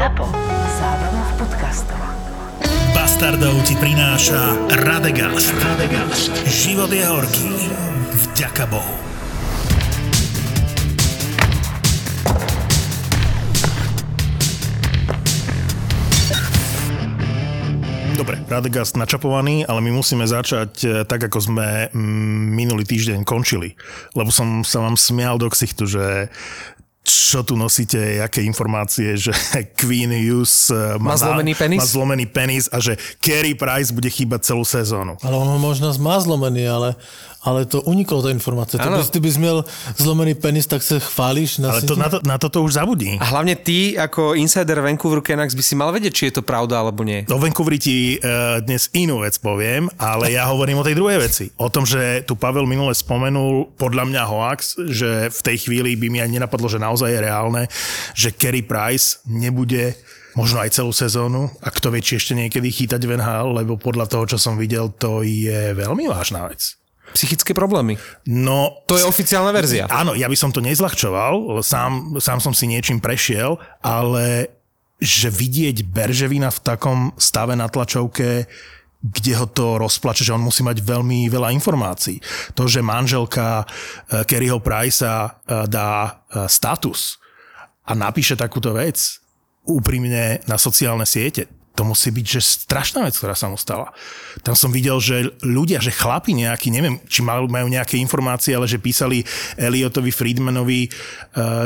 ZAPO. Zábrná v podcastov. Bastardov ti prináša Radegast. Radegast. Život je horký. Vďaka Bohu. Dobre, Radegast načapovaný, ale my musíme začať eh, tak, ako sme mm, minulý týždeň končili. Lebo som sa vám smial do ksichtu, že čo tu nosíte, aké informácie, že Queen Hughes eh, Má zlomený penis? má zlomený penis a že Carey Price bude chýbať celú sezónu. Ale on ho možno má zlomený, ale, ale to uniklo tá informácia. Áno. bys, ty bys měl zlomený penis, tak sa chválíš na Ale to, na, to, na toto už zabudí. A hlavne ty, ako insider Vancouver Canucks, by si mal vedieť, či je to pravda alebo nie. Do Vancouveri ti uh, dnes inú vec poviem, ale ja hovorím o tej druhej veci. O tom, že tu Pavel minule spomenul, podľa mňa hoax, že v tej chvíli by mi ani nenapadlo, že naozaj je reálne, že Kerry Price nebude možno aj celú sezónu a kto vie, či ešte niekedy chýtať v NHL, lebo podľa toho, čo som videl, to je veľmi vážna vec. Psychické problémy. No, To je oficiálna verzia. Áno, ja by som to nezľahčoval, sám, sám som si niečím prešiel, ale že vidieť Berževina v takom stave na tlačovke, kde ho to rozplače, že on musí mať veľmi veľa informácií. To, že manželka eh, Kerryho Pricea eh, dá eh, status a napíše takúto vec úprimne na sociálne siete, to musí byť že strašná vec, ktorá sa mu stala. Tam som videl, že ľudia, že chlapi nejakí, neviem, či majú, nejaké informácie, ale že písali Elliotovi Friedmanovi, eh,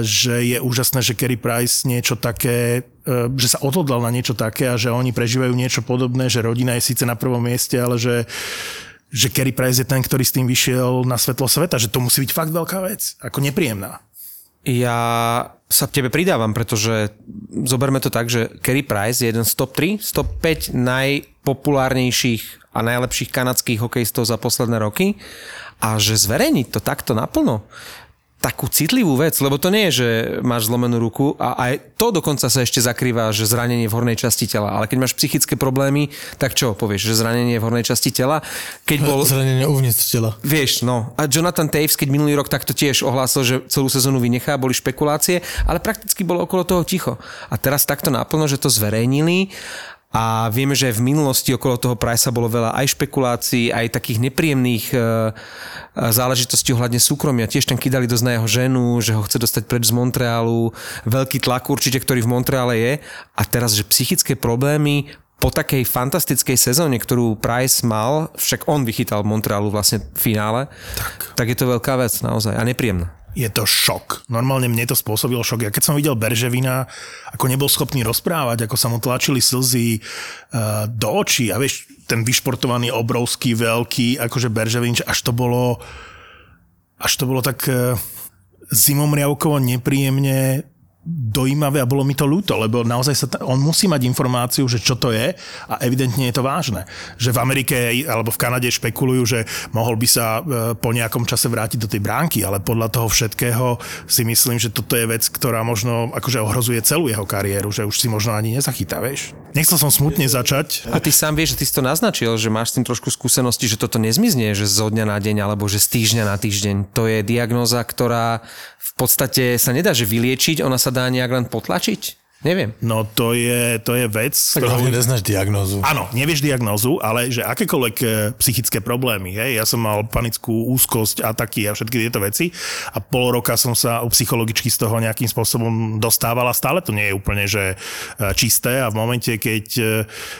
že je úžasné, že Kerry Price niečo také, eh, že sa odhodlal na niečo také a že oni prežívajú niečo podobné, že rodina je síce na prvom mieste, ale že že Kerry Price je ten, ktorý s tým vyšiel na svetlo sveta, že to musí byť fakt veľká vec, ako nepríjemná. Ja sa tebe pridávam, pretože zoberme to tak, že Kerry Price je jeden z top 3, z top 5 najpopulárnejších a najlepších kanadských hokejistov za posledné roky. A že zverejniť to takto naplno, takú citlivú vec, lebo to nie je, že máš zlomenú ruku a aj to dokonca sa ešte zakrýva, že zranenie v hornej časti tela. Ale keď máš psychické problémy, tak čo povieš, že zranenie v hornej časti tela? Keď bol Zranenie uvnitř tela. Vieš, no. A Jonathan Taves, keď minulý rok takto tiež ohlásil, že celú sezónu vynechá, boli špekulácie, ale prakticky bolo okolo toho ticho. A teraz takto naplno, že to zverejnili a vieme, že v minulosti okolo toho Pricea bolo veľa aj špekulácií, aj takých nepríjemných e, e, záležitostí ohľadne súkromia. Tiež tam kydali dosť na jeho ženu, že ho chce dostať preč z Montrealu. Veľký tlak určite, ktorý v Montreale je. A teraz, že psychické problémy po takej fantastickej sezóne, ktorú Price mal, však on vychytal Montrealu vlastne v finále, tak. tak je to veľká vec naozaj a nepríjemná. Je to šok. Normálne mne to spôsobilo šok. Ja keď som videl Berževina, ako nebol schopný rozprávať, ako sa mu tlačili slzy uh, do očí a vieš, ten vyšportovaný, obrovský, veľký, akože Berževin, že až to bolo až to bolo tak uh, zimomriavkovo nepríjemne dojímavé a bolo mi to ľúto, lebo naozaj sa on musí mať informáciu, že čo to je a evidentne je to vážne. Že v Amerike alebo v Kanade špekulujú, že mohol by sa e, po nejakom čase vrátiť do tej bránky, ale podľa toho všetkého si myslím, že toto je vec, ktorá možno akože ohrozuje celú jeho kariéru, že už si možno ani nezachytá, vieš. Nechcel som smutne začať. A ty sám vieš, že ty si to naznačil, že máš s tým trošku skúsenosti, že toto nezmizne, že zo dňa na deň alebo že z týždňa na týždeň. To je diagnóza, ktorá v podstate sa nedá že vyliečiť, ona sa dá nejak len potlačiť. Neviem. No to je, to je vec, Tak hlavne neznáš diagnózu. Áno, nevieš diagnózu, ale že akékoľvek e, psychické problémy, hej, ja som mal panickú úzkosť, ataky a všetky tieto veci a pol roka som sa psychologicky z toho nejakým spôsobom dostával a stále to nie je úplne že e, čisté a v momente, keď e,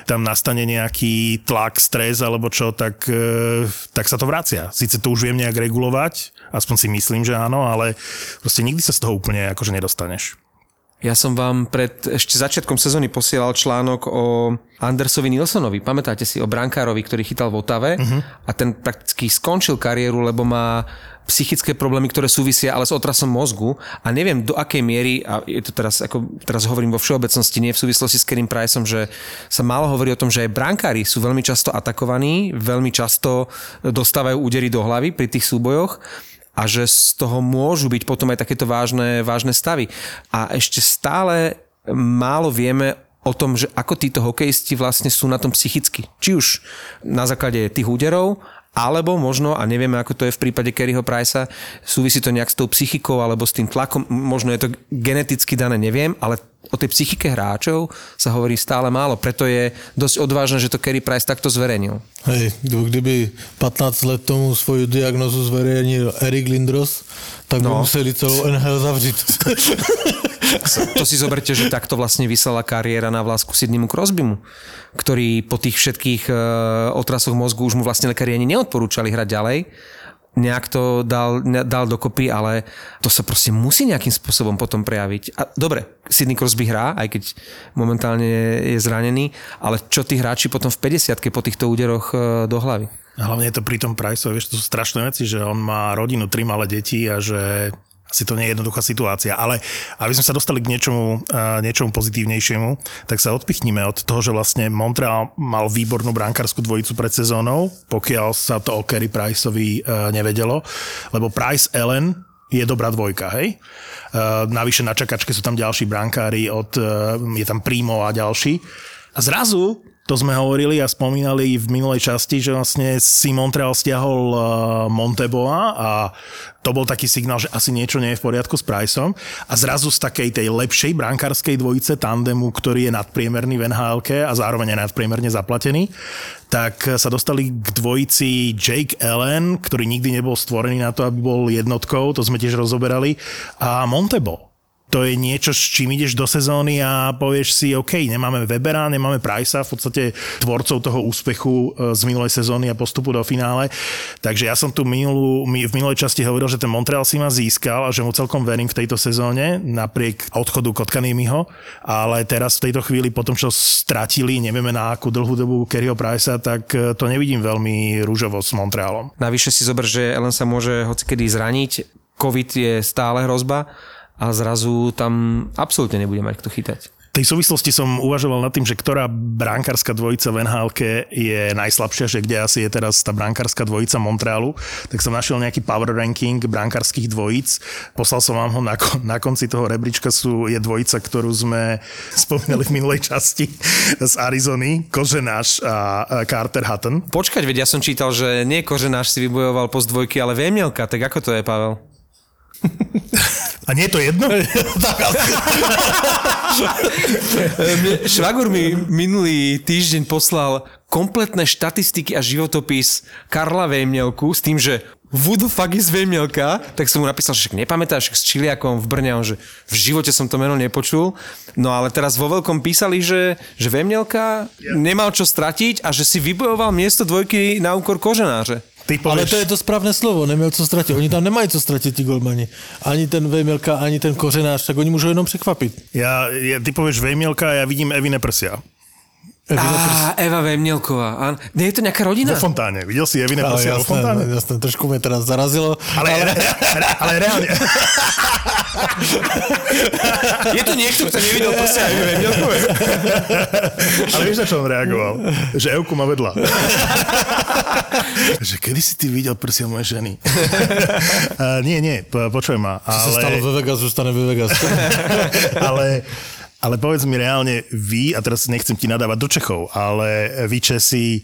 tam nastane nejaký tlak, stres alebo čo, tak, tak sa to vracia. Sice to už viem nejak regulovať, aspoň si myslím, že áno, ale proste nikdy sa z toho úplne akože nedostaneš. Ja som vám pred ešte začiatkom sezóny posielal článok o Andersovi Nilsonovi. Pamätáte si o brankárovi, ktorý chytal v Otave uh-huh. a ten prakticky skončil kariéru, lebo má psychické problémy, ktoré súvisia ale s otrasom mozgu a neviem do akej miery, a je to teraz, ako teraz hovorím vo všeobecnosti, nie v súvislosti s Kerim Priceom, že sa málo hovorí o tom, že aj brankári sú veľmi často atakovaní, veľmi často dostávajú údery do hlavy pri tých súbojoch a že z toho môžu byť potom aj takéto vážne, vážne stavy. A ešte stále málo vieme o tom, že ako títo hokejisti vlastne sú na tom psychicky. Či už na základe tých úderov, alebo možno, a nevieme, ako to je v prípade Kerryho Pricea, súvisí to nejak s tou psychikou alebo s tým tlakom, možno je to geneticky dané, neviem, ale o tej psychike hráčov sa hovorí stále málo, preto je dosť odvážne, že to Kerry Price takto zverejnil. Hej, kdyby 15 let tomu svoju diagnozu zverejnil Erik Lindros, tak by No. museli celou NHL zavřít. To si zoberte, že takto vlastne vysela kariéra na vlásku Sydneymu Crosbymu, ktorý po tých všetkých e, otrasoch mozgu už mu vlastne lekári ani neodporúčali hrať ďalej. Nejak to dal, dal dokopy, ale to sa proste musí nejakým spôsobom potom prejaviť. A dobre, Sidney Crosby hrá, aj keď momentálne je, zranený, ale čo tí hráči potom v 50 po týchto úderoch e, do hlavy? Hlavne je to pri tom Priceovi, vieš, to sú strašné veci, že on má rodinu, tri malé deti a že asi to nie je jednoduchá situácia. Ale aby sme sa dostali k niečomu, uh, niečomu pozitívnejšiemu, tak sa odpichníme od toho, že vlastne Montreal mal výbornú brankárskú dvojicu pred sezónou, pokiaľ sa to o Kerry Priceovi uh, nevedelo, lebo Price Allen je dobrá dvojka, hej? Uh, navyše na čakačke sú tam ďalší brankári, od, je tam Primo a ďalší. A zrazu to sme hovorili a spomínali v minulej časti, že vlastne si Montreal stiahol uh, Monteboa a to bol taký signál, že asi niečo nie je v poriadku s Priceom. A zrazu z takej tej lepšej brankárskej dvojice tandemu, ktorý je nadpriemerný v nhl a zároveň je nadpriemerne zaplatený, tak sa dostali k dvojici Jake Allen, ktorý nikdy nebol stvorený na to, aby bol jednotkou, to sme tiež rozoberali, a Montebo to je niečo, s čím ideš do sezóny a povieš si, OK, nemáme Webera, nemáme Pricea, v podstate tvorcov toho úspechu e, z minulej sezóny a postupu do finále. Takže ja som tu minulú, mi- v minulej časti hovoril, že ten Montreal si ma získal a že mu celkom verím v tejto sezóne, napriek odchodu Kotkanýmiho, ale teraz v tejto chvíli, po tom, čo stratili, nevieme na akú dlhú dobu Kerryho Pricea, tak e, to nevidím veľmi rúžovo s Montrealom. Navyše si zober, že Ellen sa môže hocikedy zraniť, COVID je stále hrozba a zrazu tam absolútne nebude mať kto chytať. V tej súvislosti som uvažoval nad tým, že ktorá brankárska dvojica v nhl je najslabšia, že kde asi je teraz tá brankárska dvojica Montrealu, tak som našiel nejaký power ranking brankárskych dvojíc. Poslal som vám ho na, na konci toho rebríčka, sú, je dvojica, ktorú sme spomínali v minulej časti z Arizony, Koženáš a Carter Hutton. Počkať, veď ja som čítal, že nie Koženáš si vybojoval post dvojky, ale Vémielka, tak ako to je, Pavel? A nie je to jedno? Švagor mi minulý týždeň poslal kompletné štatistiky a životopis Karla Vémielku s tým, že who the fuck is Vémielka? Tak som mu napísal, že nepamätáš s Čiliakom v Brne, on, že v živote som to meno nepočul. No ale teraz vo veľkom písali, že, že Vémielka nemal čo stratiť a že si vybojoval miesto dvojky na úkor Koženáře. Ty Ale povieš, to je to správne slovo, neměl co ztratit. Oni tam nemají co ztratit, ti golmani. Ani ten Vejmelka, ani ten kořenář, tak oni můžou jenom překvapit. ja, ja, ty povieš Vejmielka a ja vidím Evine Prsia. Á, Eva Vémielková. áno. Nie je to nejaká rodina? Vo fontáne. Videl si Evine Ale Prsia vo fontáne? jasné, trošku mě teda zarazilo. Ale, ale, ale, ale reálne. Je tu niekto, kto nevidel proste aj Vémielkové? Ale vieš, na čo on reagoval? Že Euku má vedľa. že kedy si ty videl prsia mojej ženy? uh, nie, nie, po, počuj ma. Co se stalo Ale, ve Vegas, zůstane ve Vegas. ale, ale povedz mi reálne, vy, a teraz nechcem ti nadávať do Čechov, ale vy Česi,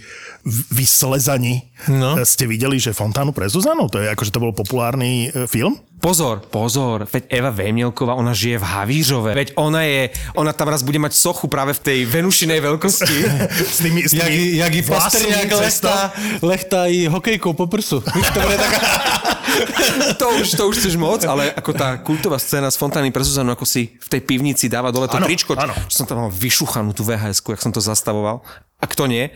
vy Slezani, No. ste videli, že Fontánu pre Zuzanu? To je akože to bol populárny e, film? Pozor, pozor, veď Eva Vémielková, ona žije v Havířove. Veď ona je, ona tam raz bude mať sochu práve v tej Venušinej veľkosti. S tými, s jak, tými jak jí vlasmi Pastrňák cestou? lechtá, lechtá jí hokejkou po prsu. Víš, to bude taká... to, už, to už chceš moc, ale ako tá kultová scéna z Fontány pre Zuzanu, ako si v tej pivnici dáva dole to Áno, tričko, áno. čo som tam mal vyšuchanú tú vhs jak som to zastavoval. A kto nie,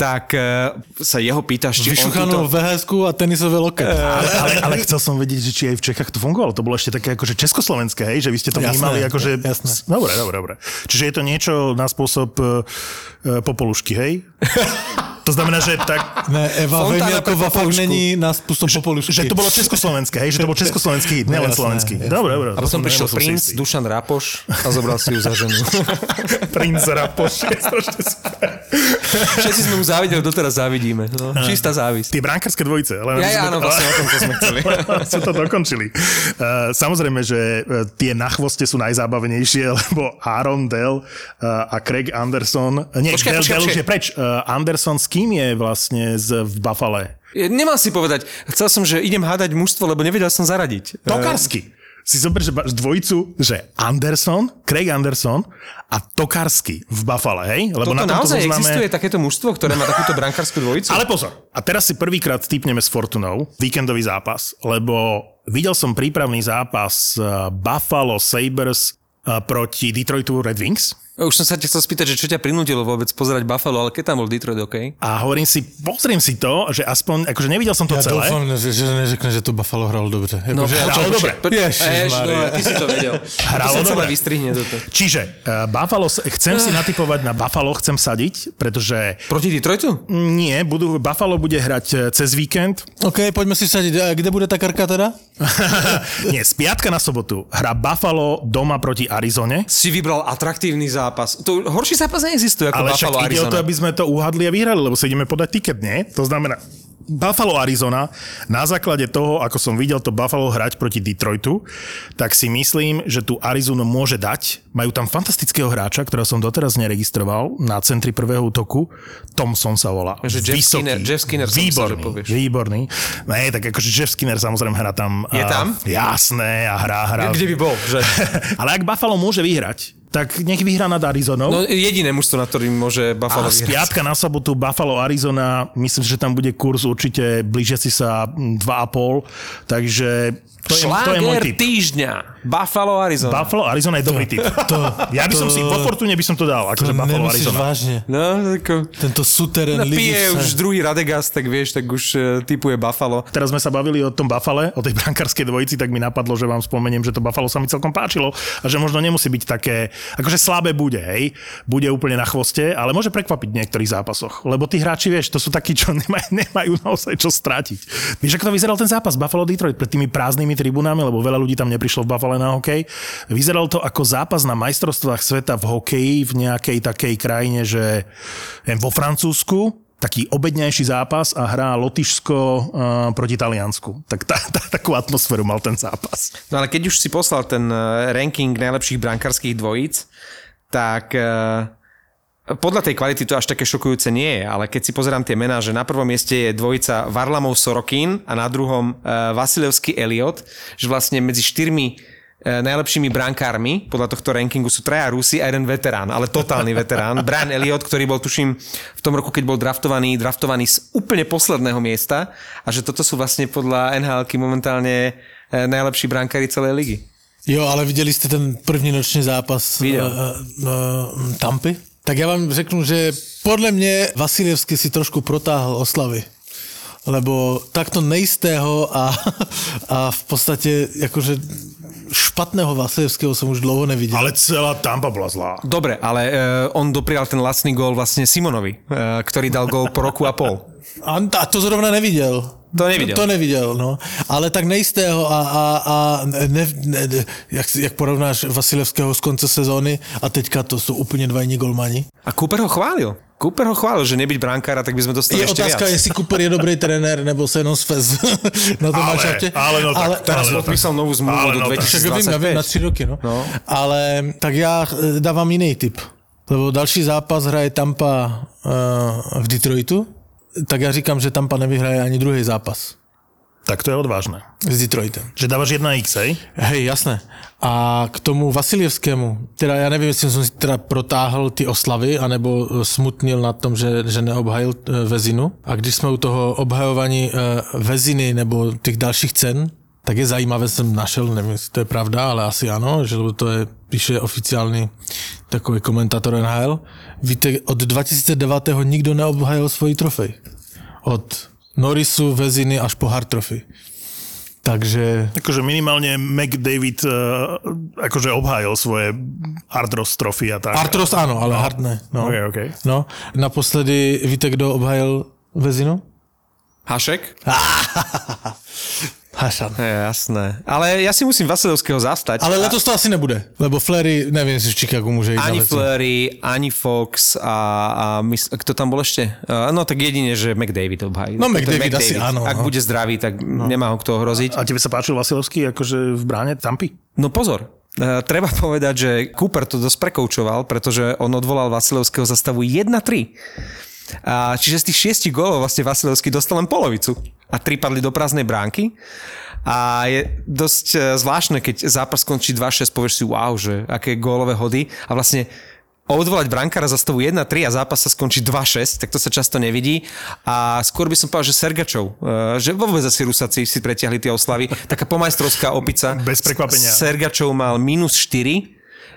tak uh, sa jeho pýtaš, či on Vyšuchanú túto... vhs a tenisové loket. Ale, ale, ale chcel som vedieť, že či aj v Čechách to fungovalo. To bolo ešte také akože československé, hej? že vy ste to Jasné, vnímali akože... jasné. Dobre, dobre, dobre. Čiže je to niečo na spôsob uh, popolušky, hej? To znamená, že tak... Ne, Eva Fontána Vejmielková fakt Popolušku. není na spôsob popolušky. Že to bolo československé, hej? Že to bol československý hit, nielen Jasné, slovenský. Dobre, dobre. A potom prišiel princ Du... Dušan Rapoš a zobral si ju za ženu. Princ Rapoš, je strašne super. Všetci sme mu závideli, doteraz závidíme. No, čistá závisť. Tie brankárske dvojice. Ale Ja, ja, áno, vlastne o tom, čo sme chceli. Sú to dokončili. Uh, samozrejme, že uh, tie na chvoste sú najzábavnejšie, lebo Aaron Dell uh, a Craig Anderson... Nie, Počkaj, Dell, počkaj, Dell už je preč. Uh, Anderson s kým je vlastne z, v Buffale? Nemal si povedať, chcel som, že idem hádať mužstvo, lebo nevedel som zaradiť. Tokarsky. si zober, že máš dvojicu, že Anderson, Craig Anderson a Tokarsky v Buffalo, hej? Lebo Toto na naozaj zozname... existuje takéto mužstvo, ktoré má takúto brankárskú dvojicu? Ale pozor, a teraz si prvýkrát stýpneme s Fortunou víkendový zápas, lebo videl som prípravný zápas eh, Buffalo Sabres eh, proti Detroitu Red Wings Už som sa ťa chcel spýtať, že čo ťa prinútilo vôbec pozerať Buffalo, ale keď tam bol Detroit, OK? a hovorím si, pozriem si to, že aspoň, akože nevidel som to Ja celé. dúfam, že, že neřekne, že to Buffalo hralo dobře. Jako, že, hralo dobre. Ježiš, no, ty si to vedel. Hralo to dobre. vystrihne toto. Čiže uh, Buffalo, chcem si natypovať na Buffalo, chcem sadiť, pretože Proti Detroitu? nie, budú, Buffalo bude hrať eh, cez víkend. OK, poďme si vsadiť. A kde bude tá karka teda? nie, z piatka na sobotu hrá Buffalo doma proti Arizone. Si vybral atraktívny zápas. To horší zápas neexistuje ako Ale však Buffalo ide o Arizona. to, aby sme to uhadli a vyhrali, lebo sa ideme podať tiket, nie? To znamená, Buffalo, Arizona, na základe toho, ako som videl to Buffalo hrať proti Detroitu, tak si myslím, že tu Arizonu môže dať. Majú tam fantastického hráča, ktorého som doteraz neregistroval na centri prvého útoku. Thompson sa volá. Že Jeff Vysoký, Skinner- Jeff Skinner som myslel, výborný, výborný. Nie, tak akože Jeff Skinner samozrejme hrá tam. Je a- tam? Jasné, a hrá, hrá. Kde by bol? Že... Ale ak Buffalo môže vyhrať, tak nech vyhrá nad Arizonou. No jediné mužstvo, na ktorým môže Buffalo A z vyhrať. piatka na sobotu Buffalo, Arizona, myslím, že tam bude kurz určite blížiaci sa mm, 2,5, takže to je, to je môj Šláger tip. týždňa. Buffalo, Arizona. Buffalo, Arizona je dobrý tip. To, Ja by som si, vo Fortune by som to dal, to akože Buffalo, nemyslíš Arizona. vážne. No, ako... Tento suterén No, pije sa... už druhý Radegas, tak vieš, tak už uh, typuje Buffalo. Teraz sme sa bavili o tom Buffale, o tej brankárskej dvojici, tak mi napadlo, že vám spomeniem, že to Buffalo sa mi celkom páčilo a že možno nemusí byť také, akože slabé bude, hej, bude úplne na chvoste, ale môže prekvapiť v niektorých zápasoch, lebo tí hráči, vieš, to sú takí, čo nemajú, nemajú naozaj čo stratiť. Vieš, ako to vyzeral ten zápas Buffalo-Detroit pred tými prázdnymi tribunami, lebo veľa ľudí tam neprišlo v Buffale na hokej. Vyzeral to ako zápas na majstrovstvách sveta v hokeji v nejakej takej krajine, že neviem, vo Francúzsku, taký obednejší zápas a hrá Lotyšsko uh, proti Taliansku. Tak tá, tá, takú atmosféru mal ten zápas. No ale keď už si poslal ten eh, ranking najlepších brankárskych dvojíc, tak eh, podľa tej kvality to až také šokujúce nie je, ale keď si pozerám tie mená, že na prvom mieste je dvojica Varlamov Sorokin a na druhom uh, Vasilevský Eliot, že vlastne medzi štyrmi eh, najlepšími brankármi podľa tohto rankingu sú traja Rusi a jeden veterán, ale totálny veterán. Brian Elliot, ktorý bol tuším v tom roku, keď bol draftovaný, draftovaný z úplne posledného miesta a že toto sú vlastne podľa nhl momentálne eh, najlepší brankári celej ligy. Jo, ale viděli jste ten první noční zápas uh, uh, Tampy? Tak já vám řeknu, že podle mě Vasiljevský si trošku protáhl oslavy. Lebo takto nejistého a, a v podstatě jakože špatného Vasiljevského som už dlouho neviděl. Ale celá Tampa bola zlá. Dobre, ale uh, on doprial ten lacný gól vlastne Simonovi, uh, ktorý dal gól po roku a pol. A, a to zrovna neviděl. To neviděl. To, to neviděl, no. Ale tak nejistého a, a, a ne, ne, ne, jak, jak porovnáš Vasilevského z konce sezóny a teďka to jsou úplně dva jiní golmani. A Cooper ho chválil. Cooper ho chválil, že nebyť brankára, tak by sme dostali Je ešte otázka, viac. jestli Cooper je dobrý trenér, nebo se jenom svez na tom Ale- mačate. ale no tak ale, Teraz Ale no podpísal novú zmluvu ale do no tak. však vím, já vím, na 2025. tři roky, no. No. Ale tak já eh, dávám jiný tip. Lebo další zápas hraje Tampa uh, v Detroitu, tak já říkám, že Tampa nevyhraje ani druhý zápas Tak to je odvážne. s Detroitem. Že dávaš 1x, hej? Hej, jasné. A k tomu Vasiljevskému, teda já nevím, jestli jsem si teda protáhl ty oslavy, anebo eh, smutnil na tom, že, že neobhajil eh, Vezinu. A když jsme u toho obhajování eh, Veziny nebo těch dalších cen, tak je zajímavé, jsem našel, nevím, jestli to je pravda, ale asi ano, že to je, píše oficiální takový komentátor NHL. Víte, od 2009. nikdo neobhajil svoji trofej. Od Norrisu, Veziny až po Hart Trophy. Takže Akože minimálne McDavid uh, akože obhájil svoje Hardross trofy a tak. Artros áno, ale Hart ne. No. OK, OK. no. Naposledy, víte, kdo obhajil Vezinu? Hašek? Hašan. Je, jasné. Ale ja si musím Vasilevského zastať. Ale letos to asi nebude, lebo Flery, neviem, si v Chicagu môže ísť Ani. Fleury, ani Fox a, a mys- kto tam bol ešte? Uh, no tak jedine, že McDavid obhají. No, je McDavid asi áno, Ak no. bude zdravý, tak no. nemá ho kto ohroziť. A tebe sa páčil Vasilevský akože v bráne Tampy? No pozor, Uh, treba povedať, že Cooper to dosť prekoučoval, pretože on odvolal Vasilevského za stavu 1-3. A čiže z tých šiestich gólov vlastne Vasilevský dostal len polovicu. A tri padli do prázdnej bránky. A je dosť e, zvláštne, keď zápas skončí 2-6, povieš si wow, že aké gólové hody a vlastne odvolať brankára za stavu 1-3 a zápas sa skončí 2-6, tak to sa často nevidí. A skôr by som povedal, že Sergačov, e, že vôbec asi Rusáci si pretiahli tie oslavy, taká pomajstrovská opica. Bez prekvapenia. Sergačov mal minus 4,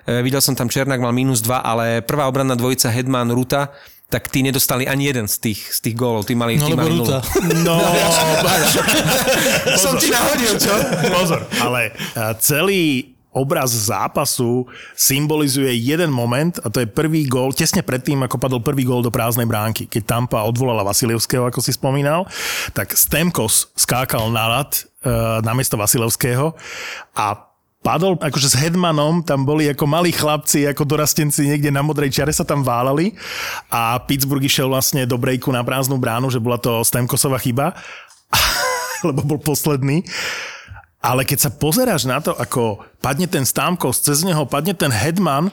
e, videl som tam Černák mal minus 2, ale prvá obranná dvojica Hedman Ruta tak tí nedostali ani jeden z tých, z tých gólov. Tí mali, No tí lebo mali Ruta. nulu. No, Som ti nahodil, čo? pozor, ale a, celý obraz zápasu symbolizuje jeden moment a to je prvý gól, tesne predtým, ako padol prvý gól do prázdnej bránky. Keď Tampa odvolala Vasilevského, ako si spomínal, tak Stemkos skákal na rad uh, na miesto Vasilevského a padol akože s Hedmanom, tam boli ako malí chlapci, ako dorastenci niekde na modrej čiare sa tam válali a Pittsburgh išiel vlastne do breaku na prázdnu bránu, že bola to Stemkosová chyba, lebo bol posledný. Ale keď sa pozeráš na to, ako padne ten Stamkos, cez neho padne ten Hedman,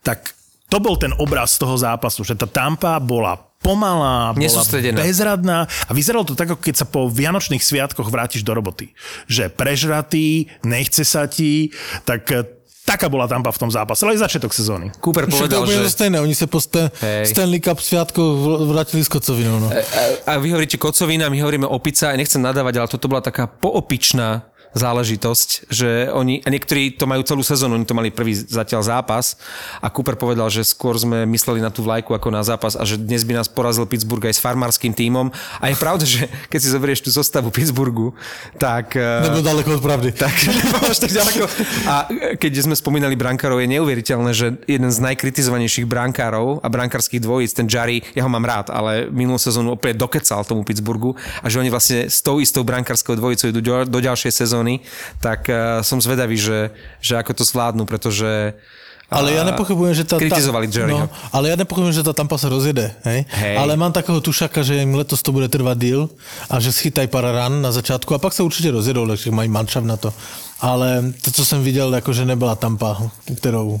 tak to bol ten obraz toho zápasu, že tá Tampa bola pomalá, bola bezradná a vyzeralo to tak, ako keď sa po Vianočných sviatkoch vrátiš do roboty. Že prežratý, nechce sa ti, tak eh, taká bola Tampa v tom zápase, ale aj začiatok sezóny. Cooper povedal, že... to stejné, oni se po Stan- Hej. Stanley Cup sviatkoch vr- vrátili s kocovinou. No. A vy hovoríte kocovina, my hovoríme opica, a nechcem nadávať, ale toto bola taká poopičná záležitosť, že oni, a niektorí to majú celú sezónu, oni to mali prvý zatiaľ zápas a Cooper povedal, že skôr sme mysleli na tú vlajku ako na zápas a že dnes by nás porazil Pittsburgh aj s farmárským tímom a je pravda, že keď si zoberieš tú zostavu Pittsburghu, tak... eh, Nebyl daleko od pravdy. tak, tak ďaleko. A keď sme spomínali brankárov, je neuveriteľné, že jeden z najkritizovanejších brankárov a brankárskych dvojíc, ten Jari, ja ho mám rád, ale minulú sezónu opäť dokecal tomu Pittsburghu a že oni vlastne s tou istou brankárskou dvojicou idú do, do ďalšej sezóny, tak uh, som zvedavý, že, že ako to zvládnu, pretože Ale ja nepochybujem, že tá... Kritizovali Jerryho. no, ale ja nepochybujem, že tá Tampa sa rozjede. Hej? Hej. Ale mám takého tušaka, že im letos to bude trvať deal a že schytají pár ran na začátku a pak sa určite rozjedou, že mají manšaft na to. Ale to, co jsem viděl, jakože nebyla Tampa, kterou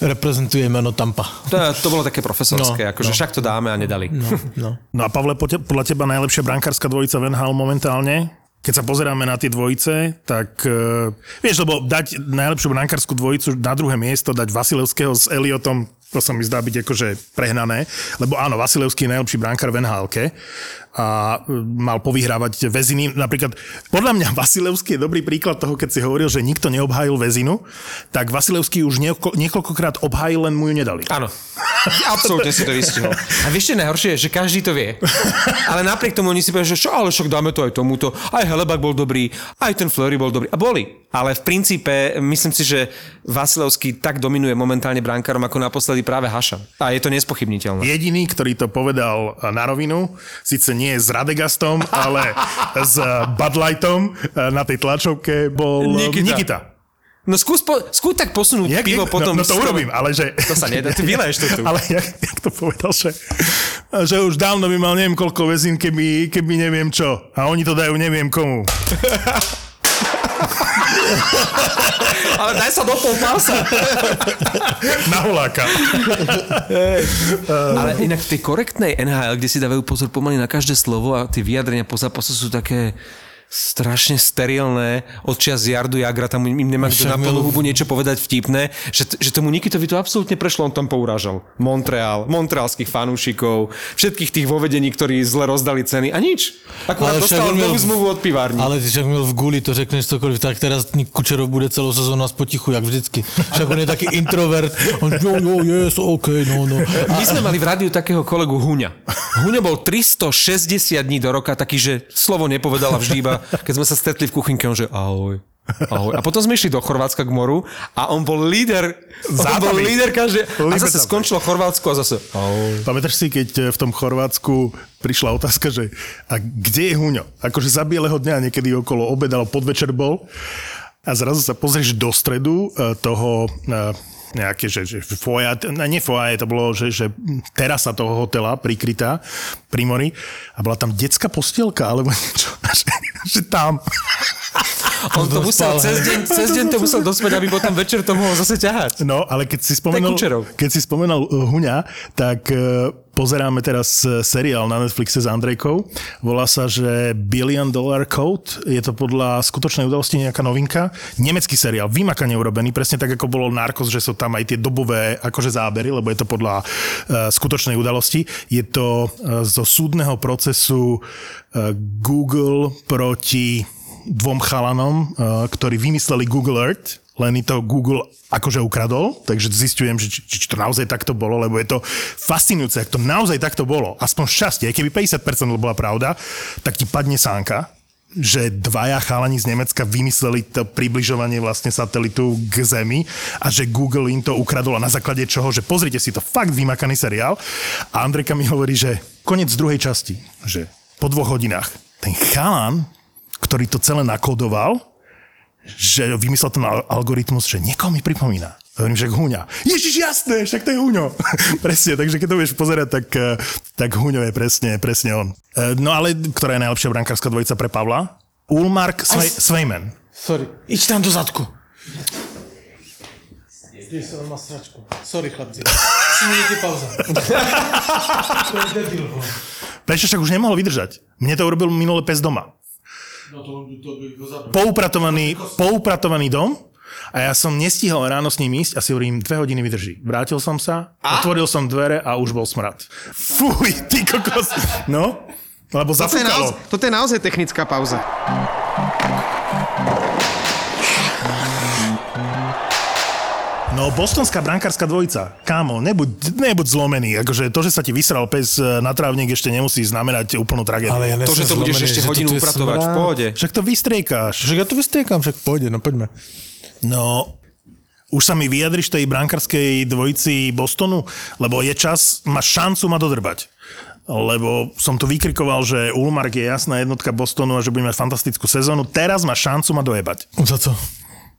reprezentuje jméno Tampa. to, to bolo také profesorské, No, akože no. však to dáme a nedali. No, no. No a Pavle, podľa teba najlepšia brankárska dvojica Van Hal momentálne? Keď sa pozeráme na tie dvojice, tak uh, vieš, lebo dať najlepšiu brankárskú dvojicu na druhé miesto, dať Vasilevského s Eliotom, to sa mi zdá byť akože prehnané, lebo áno, Vasilevský je najlepší brankár v NHL a e, mal povyhrávať väziny. Napríklad, podľa mňa Vasilevský je dobrý príklad toho, keď si hovoril, že nikto neobhájil väzinu, tak Vasilevský už nieko- niekoľkokrát obhájil, len mu ju nedali. Áno. Absolútne si to vystihol. A vieš, čo je najhoršie, že každý to vie. Ale napriek tomu oni si povedia, že čo, ale však dáme to aj tomuto. Aj Helebak bol dobrý, aj ten Fleury bol dobrý. A boli. Ale v princípe, myslím si, že Vasilevský tak dominuje momentálne brankárom, ako naposledy práve Haša. A je to nespochybniteľné. Jediný, ktorý to povedal na rovinu, síce nie s Radegastom, ale s Bud Lightom na tej tlačovke bol Nikita. Nikita. Nikita. No skús, po, skús tak posunúť Jak, pivo jak, potom. no, no to urobím, ale že... To sa nedá, ty vyleješ to tu. Ale jak, jak to povedal, že, že už dávno by mal neviem koľko väzín, keby, keby neviem čo. A oni to dajú neviem komu. Ale daj sa do pol pása. Na huláka. Ale inak v tej korektnej NHL, kde si dávajú pozor pomaly na každé slovo a tie vyjadrenia po zápase sú také strašne sterilné. Odčias Jardu Jagra, tam im nemá kto na plnú hubu niečo povedať vtipné, že, že tomu Nikitovi to absolútne prešlo, on tam pourážal. Montreal, montrealských fanúšikov, všetkých tých vo vedení, ktorí zle rozdali ceny a nič. Akurát Ale dostal novú zmluvu od pivární. Ale však měl v guli, to řekneš cokoliv, tak teraz Kučerov bude celou sezónu nás potichu, jak vždycky. Však on je taký introvert, on jo, jo, yes, OK, no, no. A, My sme mali v rádiu takého kolegu Huňa. Huňa bol 360 dní do roka taký, že slovo nepovedala vždy iba, keď sme sa stretli v kuchynke, on že ahoj. Ahoj. A potom sme išli do Chorvátska k moru a on bol líder. On bol líder každé. A zase skončilo Chorvátsko a zase ahoj. Pamätáš si, keď eh, v tom Chorvátsku prišla otázka, že a kde je Huňo? Akože za bieleho dňa niekedy okolo obeda, alebo podvečer bol. A zrazu sa pozrieš do stredu eh, toho eh, nejaké, že, že foja, ne, foja, to bolo, že, že terasa toho hotela prikrytá pri mori a bola tam detská postielka, alebo niečo, že, tam. On to musel, cez deň, cez deň to musel dospať, aby potom večer to mohol zase ťahať. No, ale keď si spomenul, keď si spomenul uh, Huňa, tak uh, pozeráme teraz e, seriál na Netflixe s Andrejkou. Volá sa, že Billion Dollar Code. Je to podľa skutočnej udalosti nejaká novinka. Nemecký seriál, vymakane urobený, presne tak, ako bolo Narcos, že sú tam aj tie dobové akože zábery, lebo je to podľa uh, skutočnej udalosti. Je to uh, zo súdneho procesu Google proti dvom chalanom, ktorí vymysleli Google Earth, len to Google akože ukradol, takže zistujem, že či, či to naozaj takto bolo, lebo je to fascinujúce, ak to naozaj takto bolo, aspoň šťastie, keby 50% bola pravda, tak ti padne sánka, že dvaja chalani z Nemecka vymysleli to približovanie vlastne satelitu k Zemi a že Google im to ukradol a na základe čoho, že pozrite si to fakt vymakaný seriál. A Andrejka mi hovorí, že koniec druhej časti, že po dvoch hodinách ten chalan, ktorý to celé nakodoval, že vymyslel ten al- algoritmus, že niekoho mi pripomína. Hovorím, že Huňa. Ježiš, jasné, však to je Huňo. presne, takže keď to budeš pozerať, tak, eh, tak Huňo je presne, presne on. Eh, No ale ktorá je najlepšia brankárska dvojica pre Pavla? Ulmark Svej, Svejmen. Sorry. Iď tam do zadku. Má sračku. Sorry, chlapci. 3 minúty pauza. to je debil. Prečo však už nemohol vydržať? Mne to urobil minule pes doma. No to, to by ho. Poupratovaný, poupratovaný dom a ja som nestihol ráno s ním ísť a si hovorím, dve hodiny vydrží. Vrátil som sa, a? otvoril som dvere a už bol smrad. Fuj, ty kokos. No, lebo Toto je, zafúkalo. naozaj, toto je naozaj technická pauza. No, bostonská brankárska dvojica. Kámo, nebuď, nebuď zlomený. Akože to, že sa ti vysral pes na trávnik, ešte nemusí znamenať úplnú tragédiu. Ale ja To, že to nesom budeš zlomený, ešte že hodinu upratovať, v smrad. pohode. Však to vystriejkáš. Však ja to vystriekam, však pôjde, no poďme. No, už sa mi vyjadriš tej brankárskej dvojici Bostonu, lebo je čas, máš šancu ma dodrbať. Lebo som tu vykrikoval, že Ulmark je jasná jednotka Bostonu a že bude mať fantastickú sezónu. Teraz máš šancu ma dojebať. Za co?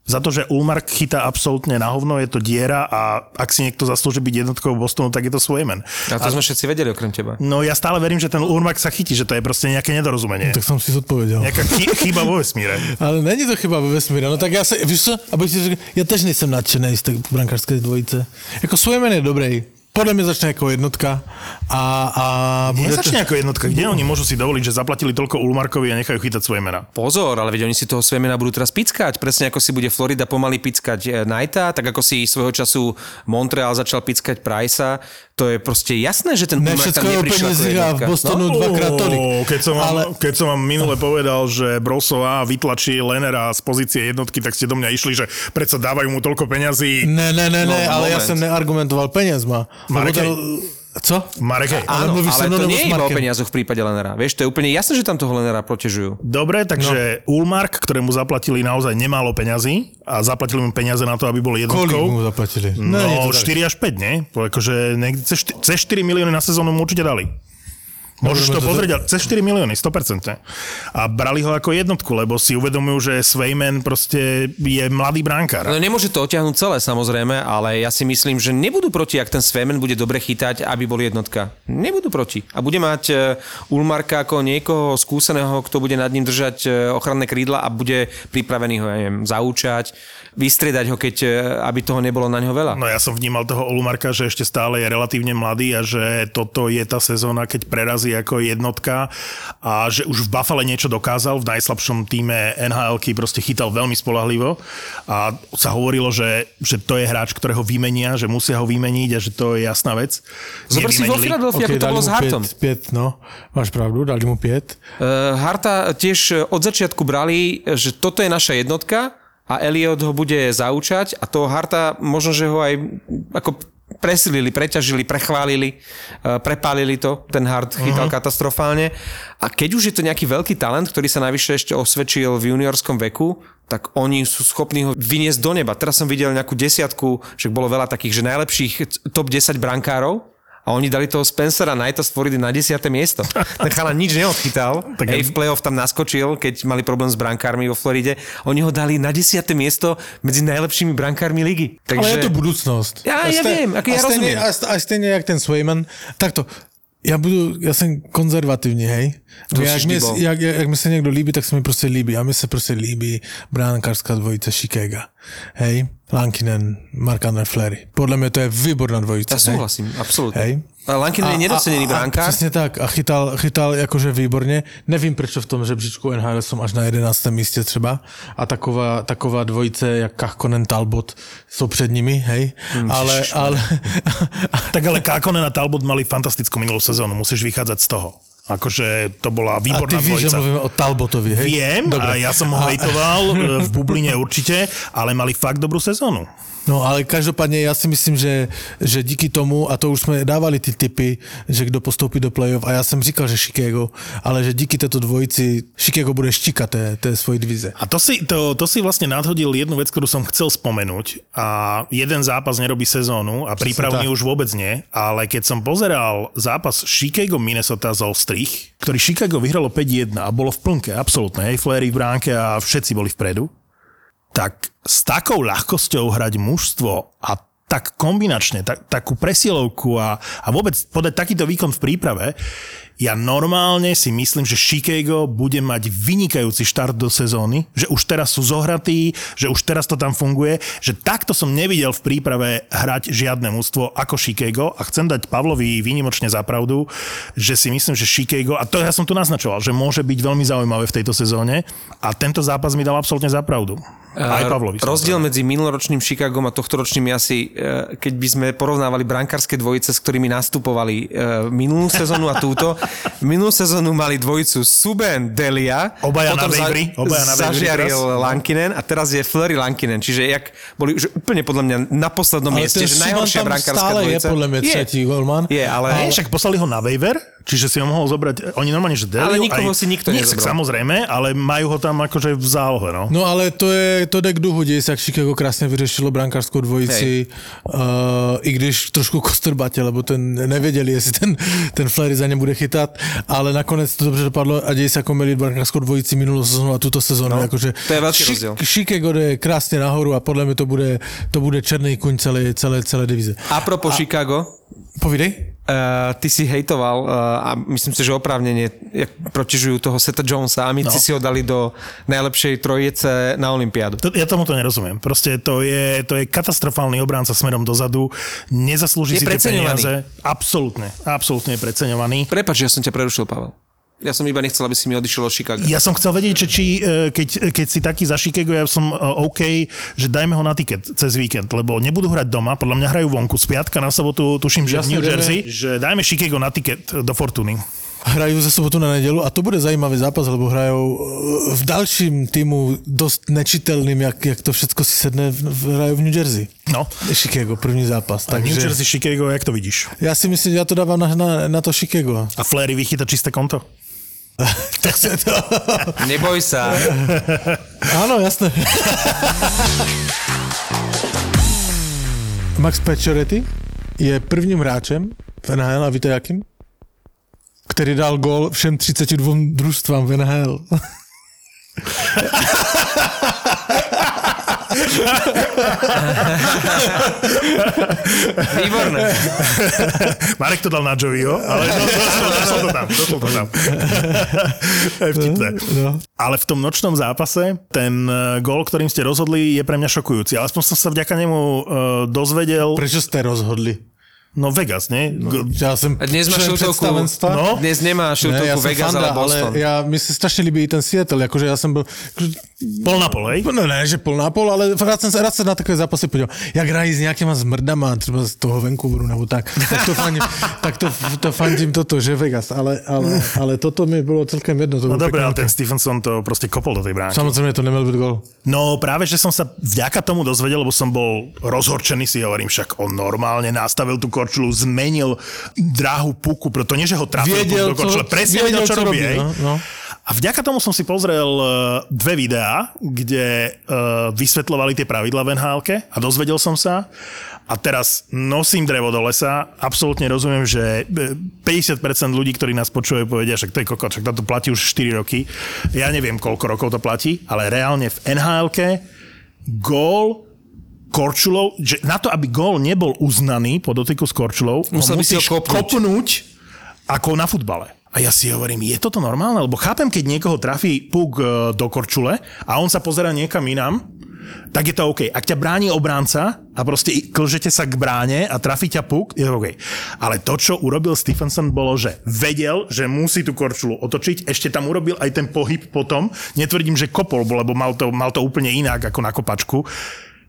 Za to, že Ulmark chytá absolútne na hovno, je to diera a ak si niekto zaslúži byť jednotkou Bostonu, tak je to Swayman. A to sme všetci vedeli okrem teba. No ja stále verím, že ten Ulmark sa chytí, že to je proste nejaké nedorozumenie. Tak som si zodpovedal. Nejaká chy- chyba vo vesmíre. Ale není to chyba ve vesmíre. No tak ja sa, víš co, aby si řekl, ja tež nejsem nadšený z tej brankárskej dvojice. Jako Swayman je dobrý. Podľa mňa začne ako jednotka a, a bude Nezačne ako jednotka. Kde oni môžu si dovoliť, že zaplatili toľko Ulmarkovi a nechajú chytať svoje mena? Pozor, ale veď oni si toho Svemena budú teraz pickať, presne ako si bude Florida pomaly pickať eh, Knighta, tak ako si svojho času Montreal začal pickať Pricea, to je proste jasné, že ten Ne, Ulmark tam neprišiel ako peniazy a v jednotka. Bostonu No, dvakrát tolik. Keď som, vám, Ale- keď som vám minule povedal, že Brosová vytlačí Lenera z pozície jednotky, tak ste do mňa išli, že predsa dávajú mu toľko peňazí. Ne, ne, ne, ne, No, ale ja moment. som neargumentoval peniazma. Marek, Co? Marek. Áno, ale to nie je iba o peniazoch v prípade Lenera. Vieš, to je úplne jasné, že tam toho Lenera protežujú. Dobre, takže no. Ulmark, ktorému zaplatili naozaj nemálo peňazí a zaplatili mu peniaze na to, aby bol Kolik jednotkou. mu zaplatili? No, tak. 4 až 5, nie? To akože cez 4 milióny na sezónu mu určite dali. Môžeš to pozrieť, ale cez 4 milióny, 100%. A brali ho ako jednotku, lebo si uvedomujú, že Svejmen proste je mladý bránkár. No nemôže to oťahnuť celé samozrejme, ale ja si myslím, že nebudú proti, ak ten Svemen bude dobre chytať, aby bol jednotka. Nebudú proti. A bude mať e, Ulmarka ako niekoho skúseného, kto bude nad ním držať e, ochranné krídla a bude pripravený ho, ja neviem, zaúčať, vystriedať ho, keď, e, aby toho nebolo na ňo veľa. No ja som vnímal toho Olumarka, že ešte stále je relatívne mladý a že toto je tá sezóna, keď prerazí ako jednotka a že už v Buffale niečo dokázal, v najslabšom týme nhl proste chytal veľmi spolahlivo a sa hovorilo, že, že to je hráč, ktorého vymenia, že musia ho vymeniť a že to je jasná vec. Zober si vo. Philadelphia, ako to bolo s Hartom. 5, 5, no. Máš pravdu, dali mu 5. Uh, Harta tiež od začiatku brali, že toto je naša jednotka a Elliot ho bude zaučať a toho Harta možno, že ho aj ako presilili, preťažili, prechválili, uh, prepálili to, ten Hart chytal uh-huh. katastrofálne. A keď už je to nejaký veľký talent, ktorý sa navyše ešte osvedčil v juniorskom veku, tak oni sú schopní ho vyniesť do neba. Teraz som videl nejakú desiatku, že bolo veľa takých, že najlepších top 10 brankárov a oni dali toho Spencera Knighta z Floridy na 10. miesto. Ten chala nič neodchytal. Tak ja- v play-off tam naskočil, keď mali problém s brankármi vo Floride. Oni ho dali na 10. miesto medzi najlepšími brankármi ligy. Takže... Ale je to budúcnosť. Ja- ja ste- viem, ako ja rozumiem. A, st- a stejne jak ten Swayman. Takto, ja budu, ja jsem konzervativní, hej. To jak, mi, jak, jak, mi se někdo líbí, tak se mi prostě líbí. A mi se prostě líbí bránkarská dvojice Chicago. Hej. Lankinen, Mark-André Flery. Podľa mňa to je výborná dvojica. Ja hej. súhlasím, absolútne. Hej. Lankin je nedocenený brankár. Presne tak. A chytal, chytal akože výborne. Nevím, prečo v tom žebříčku NHL som až na 11. míste třeba. A taková, taková dvojice, jak Kahkonen, Talbot, jsou před nimi, hej. ale, ale, Tak ale Kakonen a Talbot mali fantastickú minulú sezónu, musíš vychádzať z toho. Akože to bola a ty výborná víš, že dvojica. mluvíme o Talbotovi, hej? Viem, a ja som ho hejtoval e, v bubline určite, ale mali fakt dobrú sezónu. No ale každopádně já si myslím, že, že díky tomu, a to už jsme dávali ty typy, že kdo postoupí do playoff, a já jsem říkal, že Chicago, ale že díky této dvojici Chicago bude štíkat té, té divize. A to si, to, to si vlastne nadhodil jednu vec, ktorú som chcel spomenúť. A jeden zápas nerobí sezónu a prípravný už vôbec nie, ale keď som pozeral zápas Chicago Minnesota z Ostrich, ktorý Chicago vyhralo 5-1 a bolo v plnke, absolútne, hej, Flery v bránke a všetci boli vpredu, tak s takou ľahkosťou hrať mužstvo a tak kombinačne, tak, takú presilovku a, a vôbec podať takýto výkon v príprave, ja normálne si myslím, že Chicago bude mať vynikajúci štart do sezóny, že už teraz sú zohratí, že už teraz to tam funguje, že takto som nevidel v príprave hrať žiadne mústvo ako Chicago a chcem dať Pavlovi výnimočne za pravdu, že si myslím, že Chicago, a to ja som tu naznačoval, že môže byť veľmi zaujímavé v tejto sezóne a tento zápas mi dal absolútne za pravdu. Aj Pavlovi. Rozdiel medzi minuloročným Chicagom a tohtoročným je asi, e, keď by sme porovnávali brankárske dvojice, s ktorými nastupovali e, minulú sezónu a túto. Minulú sezónu mali dvojicu Suben Delia, Obaja na potom waiveri, obaja na zažiaril teraz. Lankinen a teraz je Fleury Lankinen, čiže jak boli že úplne podľa mňa na poslednom Ale mieste, že najhoršia brankárska stále je dvojica. podľa mňa tretí golman. Je, ale... Ale však poslali ho na waiver, čiže si ho mohol zobrať, oni normálne, že Deliu, Ale nikoho aj, si nikto nezobral. Samozrejme, ale majú ho tam akože v zálohe, no. No ale to je, to jde k duhu, děje se, jak Chicago krásně vyřešilo brankářskou dvojici, uh, i když trošku kostrbatě, lebo ten nevěděli, jestli ten, ten Flery za ně bude chytat, ale nakonec to dobře dopadlo a děje se jako měli brankářskou dvojici minulou sezónu a tuto sezónu. No, jakože to je velký rozdíl. Chicago jde krásně nahoru a podle mě to bude, to bude černý kuň celé, celé, celé divize. Apropo Chicago, Povídej. Uh, ty si hejtoval uh, a myslím si, že oprávnene jak protižujú toho Seta Jonesa a my no. si ho dali do najlepšej trojice na Olympiádu. To, ja tomu to nerozumiem. Proste to je, to je katastrofálny obránca smerom dozadu. Nezaslúži Je si tie peniaze. Absolútne. Absolútne je preceňovaný. Prepač, že ja som ťa prerušil, Pavel. Ja som iba nechcel, aby si mi odišiel od Chicago. Ja som chcel vedieť, že či, e, keď, keď si taký za Chicago, ja som e, OK, že dajme ho na tiket cez víkend, lebo nebudú hrať doma, podľa mňa hrajú vonku, z piatka na sobotu, tuším, že v Jasne, New ideme. Jersey, že dajme Chicago na tiket do Fortuny. Hrajú ze sobotu na nedělu a to bude zajímavý zápas, lebo hrajou eh, v dalším týmu dost nečitelným, jak, jak to všetko si sedne, v, v, hrajú v New Jersey. No. Chicago, první zápas. Takže... New Jersey, Chicago, jak to vidíš? já si myslím, já to dávám na, na, na to Chicago. A Flery vychyta čisté konto? tak se to... Neboj sa. Áno, jasné. Max Pacioretty je prvním hráčem v NHL a víte jakým? Který dal gol všem 32 družstvám v NHL. Výborné. Marek to dal na Joeyho, ale no, došlo, došlo to tam, došlo to tam. Vtipné. No. Ale v tom nočnom zápase ten eh, gól, ktorým ste rozhodli, je pre mňa šokujúci. Ale aspoň som sa vďaka nemu uh, dozvedel... Prečo ste rozhodli? No Vegas, nie? No. Já jsem A dnes má šiltovku. No. dnes nemá Ne, šiltovku já jsem Vegas, fanda, ale Boston. ale já, mi se strašně líbí ten Seattle, jakože já jsem byl, Pol na pol, hej? no ne, že pol na pol, ale rád, se- rád se na takové zápasy podíval. Jak hrají s nějakýma zmrdama, třeba z toho Vancouveru nebo tak, tak to fandím, tak to, to fandím toto, že Vegas, ale, ale, ale toto mi bylo celkem jedno. To No dobre, ale ten Stephenson to proste kopol do tej bránky. Samozřejmě to neměl být gol. No práve, že som sa vďaka tomu dozvedel, lebo som bol rozhorčený, si hovorím, však on normálne nastavil tú korčulu, zmenil dráhu puku, preto nie, že ho trafil Viedel, do korčule, presne vedel, čo čo robí. robí, no, no. A vďaka tomu som si pozrel eh, dve videá, kde uh, vysvetľovali tie pravidla v nhl a dozvedel som sa. A teraz nosím drevo do lesa, absolútne rozumiem, že eh, 50% ľudí, ktorí nás počúvajú, povedia, že to je kokot, však to platí už 4 roky. Ja neviem, koľko rokov to platí, ale reálne v nhl gól korčulou, že na to, aby gól nebol uznaný po dotyku s korčulou, Musel ho musíš kopnúť. kopnúť ako na futbale. A ja si hovorím, je toto normálne? Lebo chápem, keď niekoho trafí puk e, do korčule a on sa pozera niekam inám, tak je to OK. Ak ťa bráni obránca a proste klžete sa k bráne a trafí ťa puk, je to OK. Ale to, čo urobil Stephenson, bolo, že vedel, že musí tú korčulu otočiť, ešte tam urobil aj ten pohyb potom. Netvrdím, že kopol, lebo mal to, mal to úplne inak ako na kopačku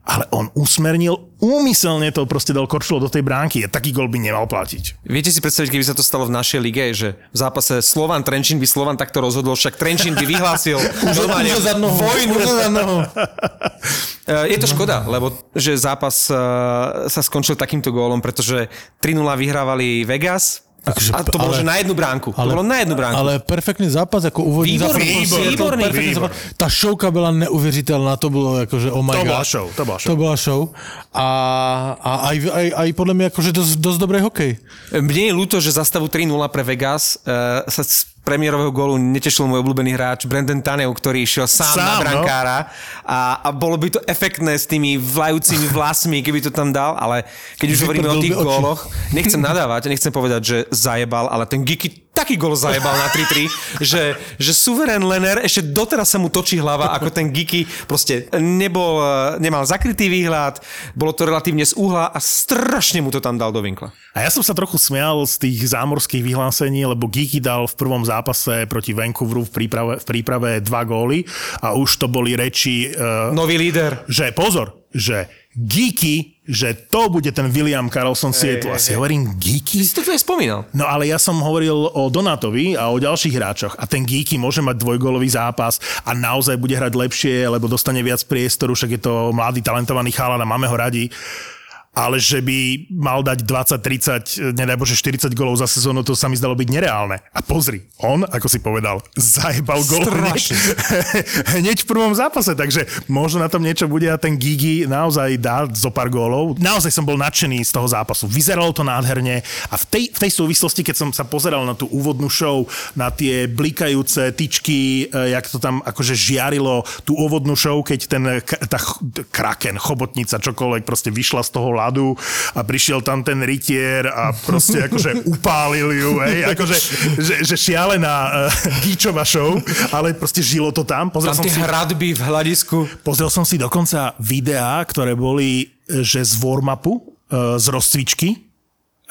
ale on usmernil, úmyselne to proste dal korčulo do tej bránky a taký gol by nemal platiť. Viete si predstaviť, keby sa to stalo v našej lige, že v zápase Slovan Trenčín by Slovan takto rozhodol, však Trenčín by vyhlásil normálne vojnu. Eh, Je to škoda, lebo že zápas eh, sa skončil takýmto gólom, pretože 3-0 vyhrávali Vegas, Takže- a to bolo, ale- že na jednu bránku. to bolo na jednu bránku. Ale perfektný zápas, jako úvodní Výborný, zápas. výborný, perfektní výborný. zápas. Ta showka byla neuvěřitelná, to bylo jakože oh my To god. bola show, to bola show. To byla show. A, a aj, aj, aj podle mě jakože dost, dost dobrý hokej. Mne je ľúto, že za stavu 3-0 pre Vegas uh, sa premiérového gólu netešil môj obľúbený hráč Brandon Tanev, ktorý išiel sám, Sám, na no. brankára a, a bolo by to efektné s tými vlajúcimi vlasmi, keby to tam dal, ale keď už hovoríme o tých góloch, nechcem nadávať, nechcem povedať, že zajebal, ale ten Giki taký gól zajebal na 3-3, že, že suverén Lener, ešte doteraz sa mu točí hlava, ako ten Giki proste nebol, eh, nemal zakrytý výhľad, bolo to relatívne z uhla a strašne mu to tam dal do vinkla. A ja som sa trochu smial z tých zámorských vyhlásení, lebo Geeky dal v prvom zápase proti Vancouveru v príprave, v príprave dva góly a už to boli reči, uh, Nový líder. že pozor, že Geeky, že to bude ten William Carlson Seattle. A si hovorím, Geeky? Ty si to tu aj spomínal. No ale ja som hovoril o Donatovi a o ďalších hráčoch a ten Geeky môže mať dvojgolový zápas a naozaj bude hrať lepšie, lebo dostane viac priestoru, však je to mladý, talentovaný chalan a máme ho radi ale že by mal dať 20, 30, nedaj Bože 40 golov za sezónu, to sa mi zdalo byť nereálne. A pozri, on, ako si povedal, zajebal gol hneď, hneď v prvom zápase, takže možno na tom niečo bude a ten Gigi naozaj dá zo pár gólov. Naozaj som bol nadšený z toho zápasu. Vyzeralo to nádherne a v tej, v tej súvislosti, keď som sa pozeral na tú úvodnú show, na tie blikajúce tyčky, e, jak to tam akože žiarilo, tú úvodnú show, keď ten tá kraken, chobotnica, čokoľvek proste vyšla z toho ľadu a prišiel tam ten rytier a proste akože upálil ju, hej, akože že, že šialená uh, gíčová show, ale proste žilo to tam. Pozrel Tam som tie si, hradby v hľadisku. pozrel som si dokonca videá, ktoré boli, e, že z warm-upu, e, z rozcvičky,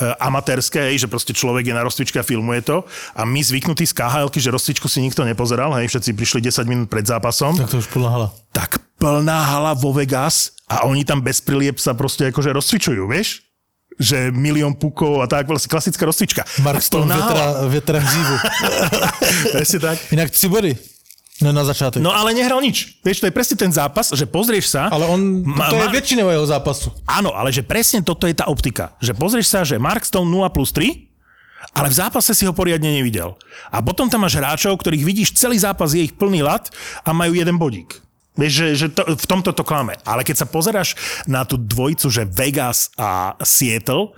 amatérske, hej, že proste človek je na rozcvičke a filmuje to. A my zvyknutí z khl že rozcvičku si nikto nepozeral, hej, všetci prišli 10 minút pred zápasom Tak to už hala. tak plná hala vo Vegas a oni tam bez prilieb sa proste akože rozcvičujú, vieš? Že milión pukov a tak, vlastne klasická rozcvička. Mark Stone hala. větra hřívu. Presne tak. Jinak tři body. No na začátek. No ale nehral nič. Vieš, to je presne ten zápas, že pozrieš sa... ale on, Ma- to je většinou jeho zápasu. Áno, ale že presne toto je tá optika. Že pozrieš sa, že Mark Stone 0 plus 3, ale v zápase si ho poriadne nevidel. A potom tam máš hráčov, ktorých vidíš celý zápas, je ich plný lat a majú jeden bodík. Vieš, že, že to, v tomto to klame. Ale keď sa pozeráš na tú dvojicu, že Vegas a Seattle,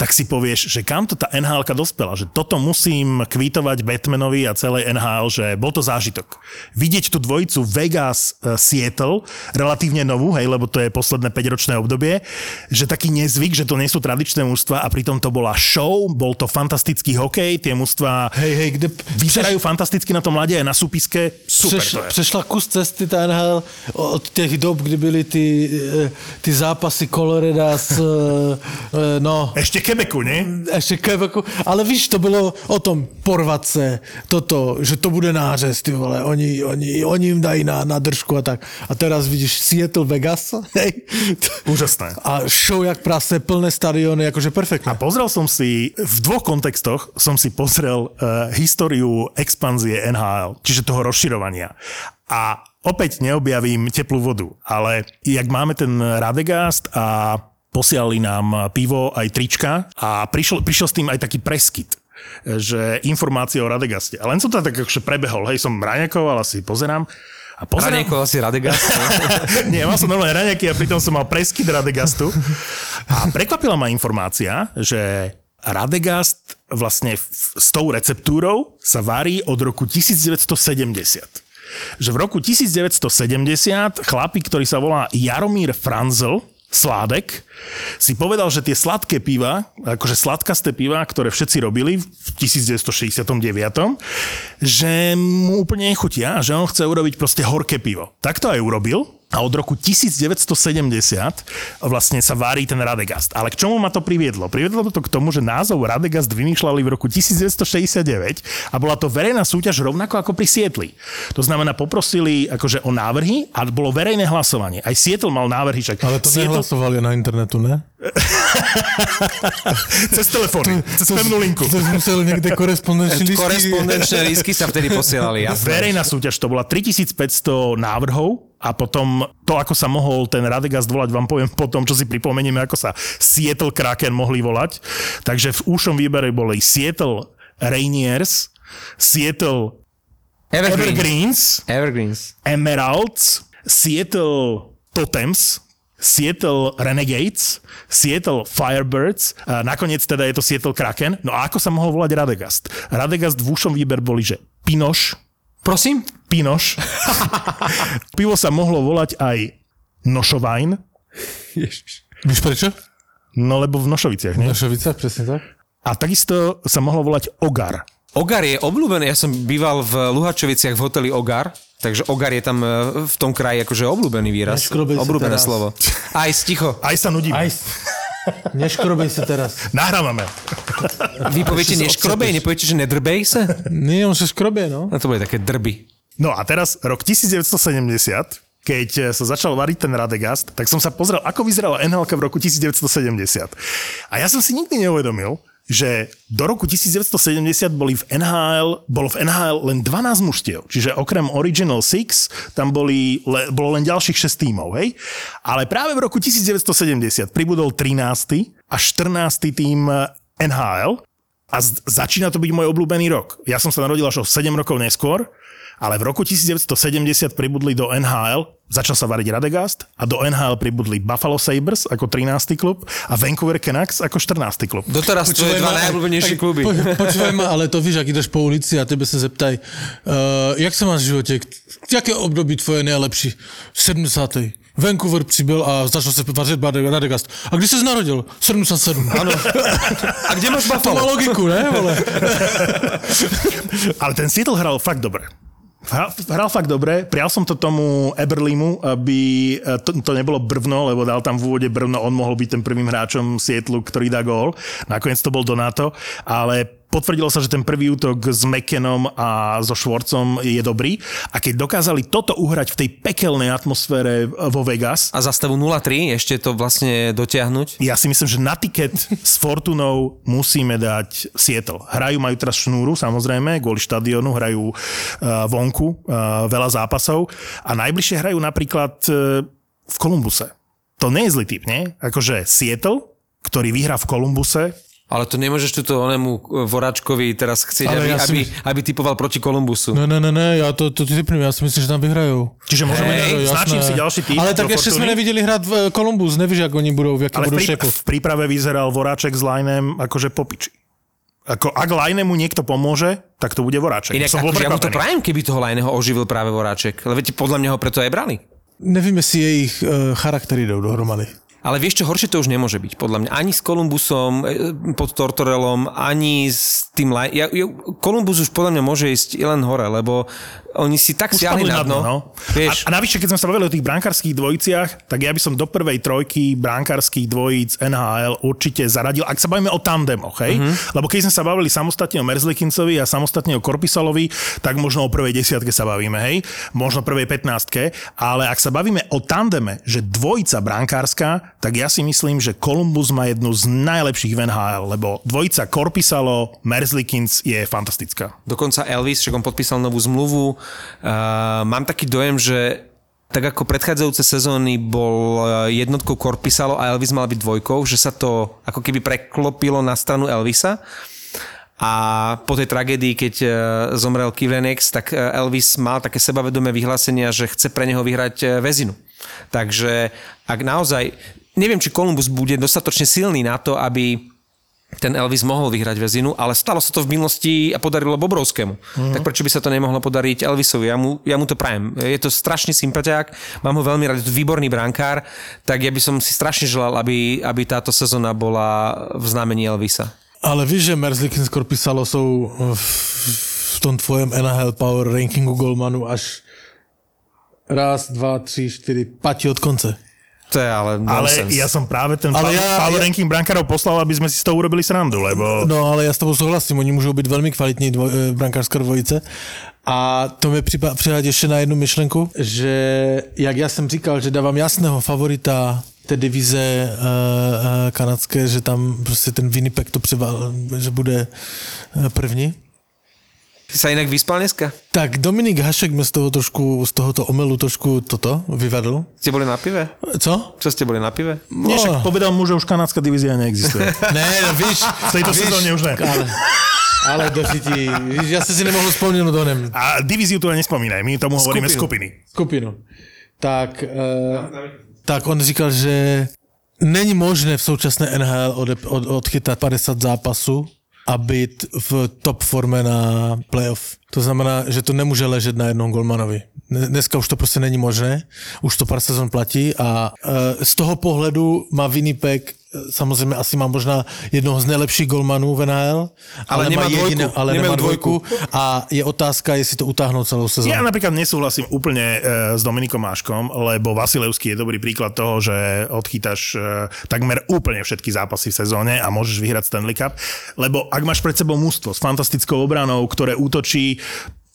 tak si povieš, že kam to tá nhl dospela, že toto musím kvítovať Batmanovi a celej NHL, že bol to zážitok. Vidieť tú dvojicu Vegas eh, Seattle, relatívne novú, hej, lebo to je posledné 5-ročné obdobie, že taký nezvyk, že to nie sú tradičné mužstva a pritom to bola show, bol to fantastický hokej, tie mužstva Hej, hej, kde vyzerajú fantasticky na tom mladě na súpiske. Super Přeš, to je. přešla kus cesty ta NHL od těch dob, kdy byly ty, eh, ty zápasy Coloreda s, eh, no, Ešte Quebecu, nie? ještě Quebecu, ale víš, to bylo o tom porvat se, toto, že to bude nářez, ty vole, oni, oni, oni jim dají na, na držku a tak. A teraz vidíš Seattle Vegas, hej, Úžasné. a show jak prase, plné stadiony, jakože perfektné. A pozrel som si, v dvoch kontextoch som si pozrel uh, históriu expanzie NHL, čiže toho rozširovania. A opäť neobjavím teplú vodu, ale jak máme ten Radegast a posielali nám pivo aj trička a prišiel, prišiel s tým aj taký preskyt že informácie o Radegaste. A len som to tak akože prebehol, hej, som raňakoval, asi pozerám. A pozerám, Ranejko asi Radega. nie, mal som normálne raňaky a pritom som mal preskyt Radegastu. A prekvapila ma informácia, že Radegast vlastne s tou receptúrou sa varí od roku 1970. Že v roku 1970 chlapík, ktorý sa volá Jaromír Franzl, Sládek, si povedal, že tie sladké piva, akože sladkasté piva, ktoré všetci robili v 1969, že mu úplne nechutia a že on chce urobiť proste horké pivo. Tak to aj urobil a od roku 1970 vlastne sa vári ten Radegast. Ale k čomu ma to priviedlo? Priviedlo to k tomu, že názov Radegast vymýšľali v roku 1969 a bola to verejná súťaž rovnako ako pri Sietli. To znamená, poprosili akože o návrhy a bolo verejné hlasovanie. Aj Sietl mal návrhy, však Ale to Seattle- nehlasovali na internetu, ne? cez telefóny, cez pevnú linku. To museli niekde korespondenčný listy. Korespondenčné lístky sa vtedy posielali, jasné. Verejná súťaž, to bola 3500 návrhov a potom to, ako sa mohol ten Radegast volať, vám poviem potom, čo si pripomenieme, ako sa Seattle Kraken mohli volať. Takže v úšom výbere boli Seattle Rainiers, Seattle Evergreens. Evergreens, Evergreens. Emeralds, Seattle Totems, Seattle Renegades, Seattle Firebirds, a nakoniec teda je to Seattle Kraken. No a ako sa mohol volať Radegast? Radegast v úšom výber boli, že Pinoš, Prosím? Pinoš. Pivo sa mohlo volať aj Nošovajn, Víš prečo? no lebo v Nošoviciach, nie? Na Šovicách, presne tak. A takisto sa mohlo volať Ogar. Ogar je obľúbený, ja som býval v Luhačoviciach v hoteli Ogar, takže Ogar je tam e, v tom kraji akože obľúbený výraz. Obľúbené teraz. slovo. Aj sticho. Aj sa nudíme. Aj, neškrobej sa teraz. Nahrávame. Vy poviete neškrobej, nepoviete, že nedrbej sa? Nie, on sa škrobie, no. No to bude také drby. No a teraz rok 1970, keď sa začal variť ten Radegast, tak som sa pozrel, ako vyzerala NHL v roku 1970. A ja som si nikdy neuvedomil, že do roku 1970 boli v NHL, bolo v NHL len 12 mužstiev. Čiže okrem Original Six tam boli, le, bolo len ďalších 6 tímov, hej? Ale práve v roku 1970 pribudol 13. a 14. tým NHL a z- začína to byť môj obľúbený rok. Ja som sa narodil až o 7 rokov neskôr, ale v roku 1970 pribudli do NHL, začal sa variť Radegast a do NHL pribudli Buffalo Sabres ako 13. klub a Vancouver Canucks ako 14. klub. Doteraz to je dva najobľúbenejšie kluby. Po, počúvaj ma, ale to víš, ak ideš po ulici a tebe sa zeptaj, uh, jak sa máš v živote? Jaké období tvoje nejlepší? 70. Vancouver přibyl a začal se vařit Radegast. A kdy jsi narodil? 77. Ano. A kde máš To má Buffalo? logiku, ne? Vole? Ale ten Seattle hral fakt dobre. Hral, fakt dobre, prial som to tomu Eberlimu, aby e, to, to nebolo brvno, lebo dal tam v úvode brvno, on mohol byť ten prvým hráčom Sietlu, ktorý dá gól. Nakoniec to bol Donato, ale potvrdilo sa, že ten prvý útok s McKennom a so Schwarzom je dobrý. A keď dokázali toto uhrať v tej pekelnej atmosfére vo Vegas, A za stavu 0-3 ešte to vlastne dotiahnuť? ja si myslím, že na tiket s Fortunou musíme dať Seattle. Hrajú, majú teraz šnúru, samozrejme, kvôli štadionu, hrajú uh, vonku uh, veľa zápasov a najbližšie hrajú napríklad uh, v Kolumbuse. To nie je zlý typ, nie? Akože Seattle, ktorý vyhrá v Kolumbuse, Ale to nemôžeš túto onému e, Voráčkovi teraz chcieť, Ale aby, ja si aby, mys- aby typoval proti Kolumbusu. Ne, ne, ne, ne, ja to, to ti typnem, ja si myslím, že tam vyhrajou. čiže môžeme, hey, značím si ďalší tým. Ale tak ešte sme nevideli hrať v eh, Columbus, nevíš, ako oni budú, v aké Ale v, budú prí, v príprave vyzeral Voráček s Lajnem akože popiči. Ako, ak Lajnemu niekto pomôže, tak to bude Voráček. Inak Som akože ja mu to prajem, keby toho Lajného oživil práve Voráček. Lebo podľa mňa ho preto aj brali. Nevím, jestli jejich uh, charaktery jdou dohromady. Ale vieš čo, horšie to už nemôže byť, podľa mňa. Ani s Kolumbusom e, pod Tortorelom, ani s tým... Laj... Ja, ja, Kolumbus už podľa mňa môže ísť len hore, lebo oni si tak siahli na dno. no. Vieš, A, a navyše, keď sme sa bavili o tých brankárskych dvojiciach, tak ja by som do prvej trojky brankárskych dvojíc NHL určite zaradil, ak sa bavíme o tandemoch, hej? Mhm. Lebo keď sme sa bavili samostatne o Merzlikincovi a samostatne o Korpisalovi, tak možno o prvej desiatke sa bavíme, hej? Možno prvej 15 ale ak sa bavíme o tandeme, že dvojica brankárska, tak ja si myslím, že Columbus má jednu z najlepších v NHL, lebo dvojica Korpisalo, Merzlikins je fantastická. dokonca Elvis, však on podpísal novú zmluvu. Uh, mám taký dojem, že tak ako predchádzajúce sezóny bol uh, jednotkou Korpisalo a Elvis mal byť dvojkou, že sa to ako keby preklopilo na stranu Elvisa. A po tej tragédii, keď uh, zomrel Kivlenex, tak uh, Elvis mal také sebavedomé vyhlásenia, že chce pre neho vyhrať väzinu. Takže ak naozaj, neviem, či Kolumbus bude dostatočne silný na to, aby ten Elvis mohol vyhrať väzinu, ale stalo sa to v minulosti a podarilo Bobrovskému. Mm. Tak prečo by sa to nemohlo podariť Elvisovi? Ja mu, ja mu to prajem. Je to strašný sympatiák, mám ho veľmi rád, je to výborný brankár, tak ja by som si strašne želal, aby, aby táto sezóna bola v znamení Elvisa. Ale víš, že Merzlikin skoro písalo jsou v, tom tvojem NHL Power rankingu golmanu až raz, dva, tři, čtyři, pati od konce. To je ale Ale nonsense. ja som práve ten Ale ale ja- ja, power ja- ranking brankárov poslal, aby sme si z toho urobili srandu, lebo... No ale já s tebou souhlasím, oni můžou být velmi kvalitní dvoj, eh, brankářská dvojice. A to mi přihádí ještě na jednu myšlenku, že jak já jsem říkal, že dávám jasného favorita té divize uh, kanadské, že tam prostě ten Winnipeg to převal, že bude první. Ty sa inak vyspal dneska? Tak Dominik Hašek mi z toho trošku, z tohoto omelu trošku toto vyvedl. Ste boli na pive? Co? Čo ste boli na pive? Nie, však povedal mu, že už kanadská divízia neexistuje. Ne, no víš. V tejto sezóne už ne. Ale, ale dožití, víš, já se si nemohl vzpomenout o něm. A divíziu tu nespomínaj, my tomu hovoríme skupiny. skupinu. Tak, uh, tak on říkal, že není možné v současné NHL od, od, odchytat 50 zápasů a být v top forme na playoff. To znamená, že to nemůže ležet na jednom golmanovi. Dne- Dneska už to prostě není možné, už to pár sezon platí a uh, z toho pohledu má Winnipeg eh, samozřejmě asi má možná jednoho z nejlepších golmanů v NHL, Ale nemá má dvojku. ale Nemajú nemá dvojku. dvojku a je otázka, jestli to utáhnou celou sezónu. Ja napríklad nesúhlasím úplne e, s Dominikom Máškom, lebo Vasilevský je dobrý príklad toho, že odchytáš e, takmer úplne všetky zápasy v sezóne a môžeš vyhrať Stanley Cup, lebo ak máš pred sebou mústvo s fantastickou obranou, ktoré útočí,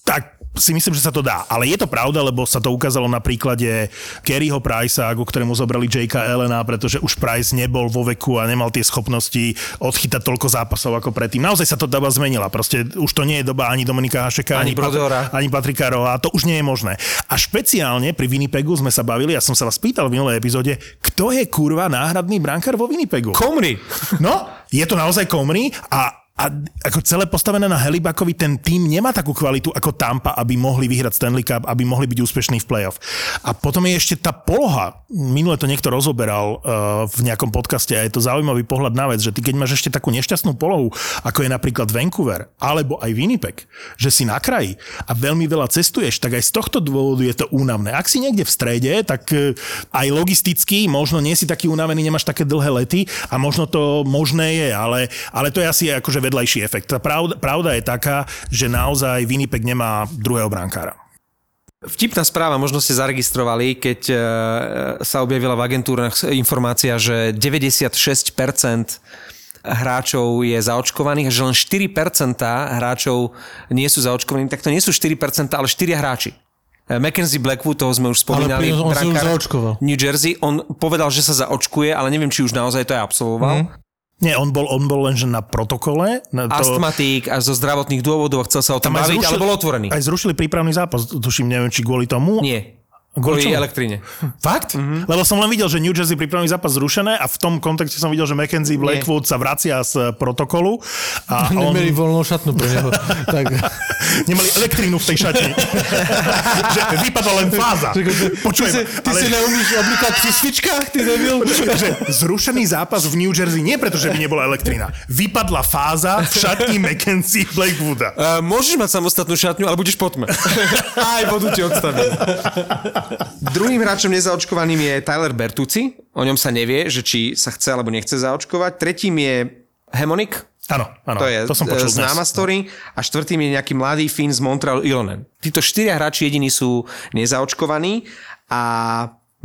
tak si myslím, že sa to dá. Ale je to pravda, lebo sa to ukázalo na príklade Kerryho Pricea, ku ktorému zobrali Jakea Elena, pretože už Price nebol vo veku a nemal tie schopnosti odchytať toľko zápasov ako predtým. Naozaj sa to doba zmenila. Proste už to nie je doba ani Dominika Hašeka, Ani ani, Pat- Brodora. ani Patrika Roa. To už nie je možné. A špeciálne pri Winnipegu sme sa bavili, ja som sa vás pýtal v minulej epizóde, kto je kurva náhradný brankár vo Winnipegu? Komri! No, je to naozaj Komri a a ako celé postavené na Helibakovi, ten tým nemá takú kvalitu ako Tampa, aby mohli vyhrať Stanley Cup, aby mohli byť úspešní v playoff. A potom je ešte tá poloha. Minule to niekto rozoberal uh, v nejakom podcaste a je to zaujímavý pohľad na vec, že ty keď máš ešte takú nešťastnú polohu, ako je napríklad Vancouver, alebo aj Winnipeg, že si na kraji a veľmi veľa cestuješ, tak aj z tohto dôvodu je to únavné. Ak si niekde v strede, tak uh, aj logisticky možno nie si taký unavený, nemáš také dlhé lety a možno to možné je, ale, ale to je asi akože vedľajší efekt. Tá pravda, pravda je taká, že naozaj Winnipeg nemá druhého brankára. Vtipná správa, možno ste zaregistrovali, keď e, sa objavila v agentúrach informácia, že 96% hráčov je zaočkovaných a že len 4% hráčov nie sú zaočkovaní, tak to nie sú 4%, ale 4 hráči. E, Mackenzie Blackwood, toho sme už spomínali. Ale on brankár zaočkoval. New Jersey, on povedal, že sa zaočkuje, ale neviem, či už naozaj to aj absolvoval. Mm. Nie, on bol, on bol lenže na protokole. Na to, Astmatík a zo zdravotných dôvodov chcel sa o tom baviť, ale bol otvorený. Aj zrušili prípravný zápas, tuším, neviem, či kvôli tomu. Nie. Kvôli elektrine. Fakt? Mm-hmm. Lebo som len videl, že New Jersey prípravný zápas zrušené a v tom kontexte som videl, že Mackenzie Blackwood sa vracia z protokolu a on... Neměli volnou šatnu pro něho. tak, Nemali elektrínu v tej šatni. že vypadla len fáza. Počujem, ty, si, ty ale si neumíš oblikat při svičkách, ty debil. že zrušený zápas v New Jersey nie preto, že by nebola elektrina. Vypadla fáza v šatni Mackenzie Blackwooda. Uh, môžeš mať samostatnú šatňu, ale budeš potme. Aj vodu ti odstavím. Druhým hráčom nezaočkovaným je Tyler Bertucci. O ňom sa nevie, že či sa chce alebo nechce zaočkovať. Tretím je Hemonik. Áno, áno, To je to som počul e, známa dnes. story. A štvrtým je nejaký mladý Finn z Montreal Ilonen. Títo štyria hráči jediní sú nezaočkovaní a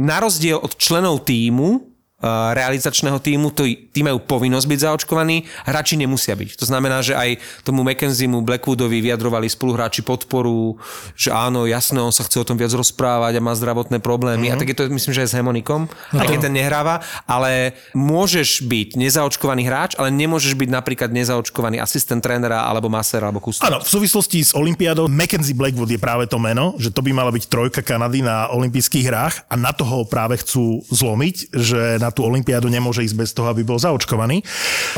na rozdiel od členov týmu, realizačného týmu, to, tí majú povinnosť byť zaočkovaní, hráči nemusia byť. To znamená, že aj tomu McKenziemu, Blackwoodovi vyjadrovali spoluhráči podporu, že áno, jasné, on sa chce o tom viac rozprávať a má zdravotné problémy. Mm-hmm. A tak je to, myslím, že aj s Hemonikom, aj keď ten nehráva, ale môžeš byť nezaočkovaný hráč, ale nemôžeš byť napríklad nezaočkovaný asistent trénera alebo masera alebo kustos. Áno, v súvislosti s Olympiádou Mackenzie Blackwood je práve to meno, že to by mala byť trojka Kanady na olympijských hrách a na toho práve chcú zlomiť, že na tú Olympiádu nemôže ísť bez toho, aby bol zaočkovaný.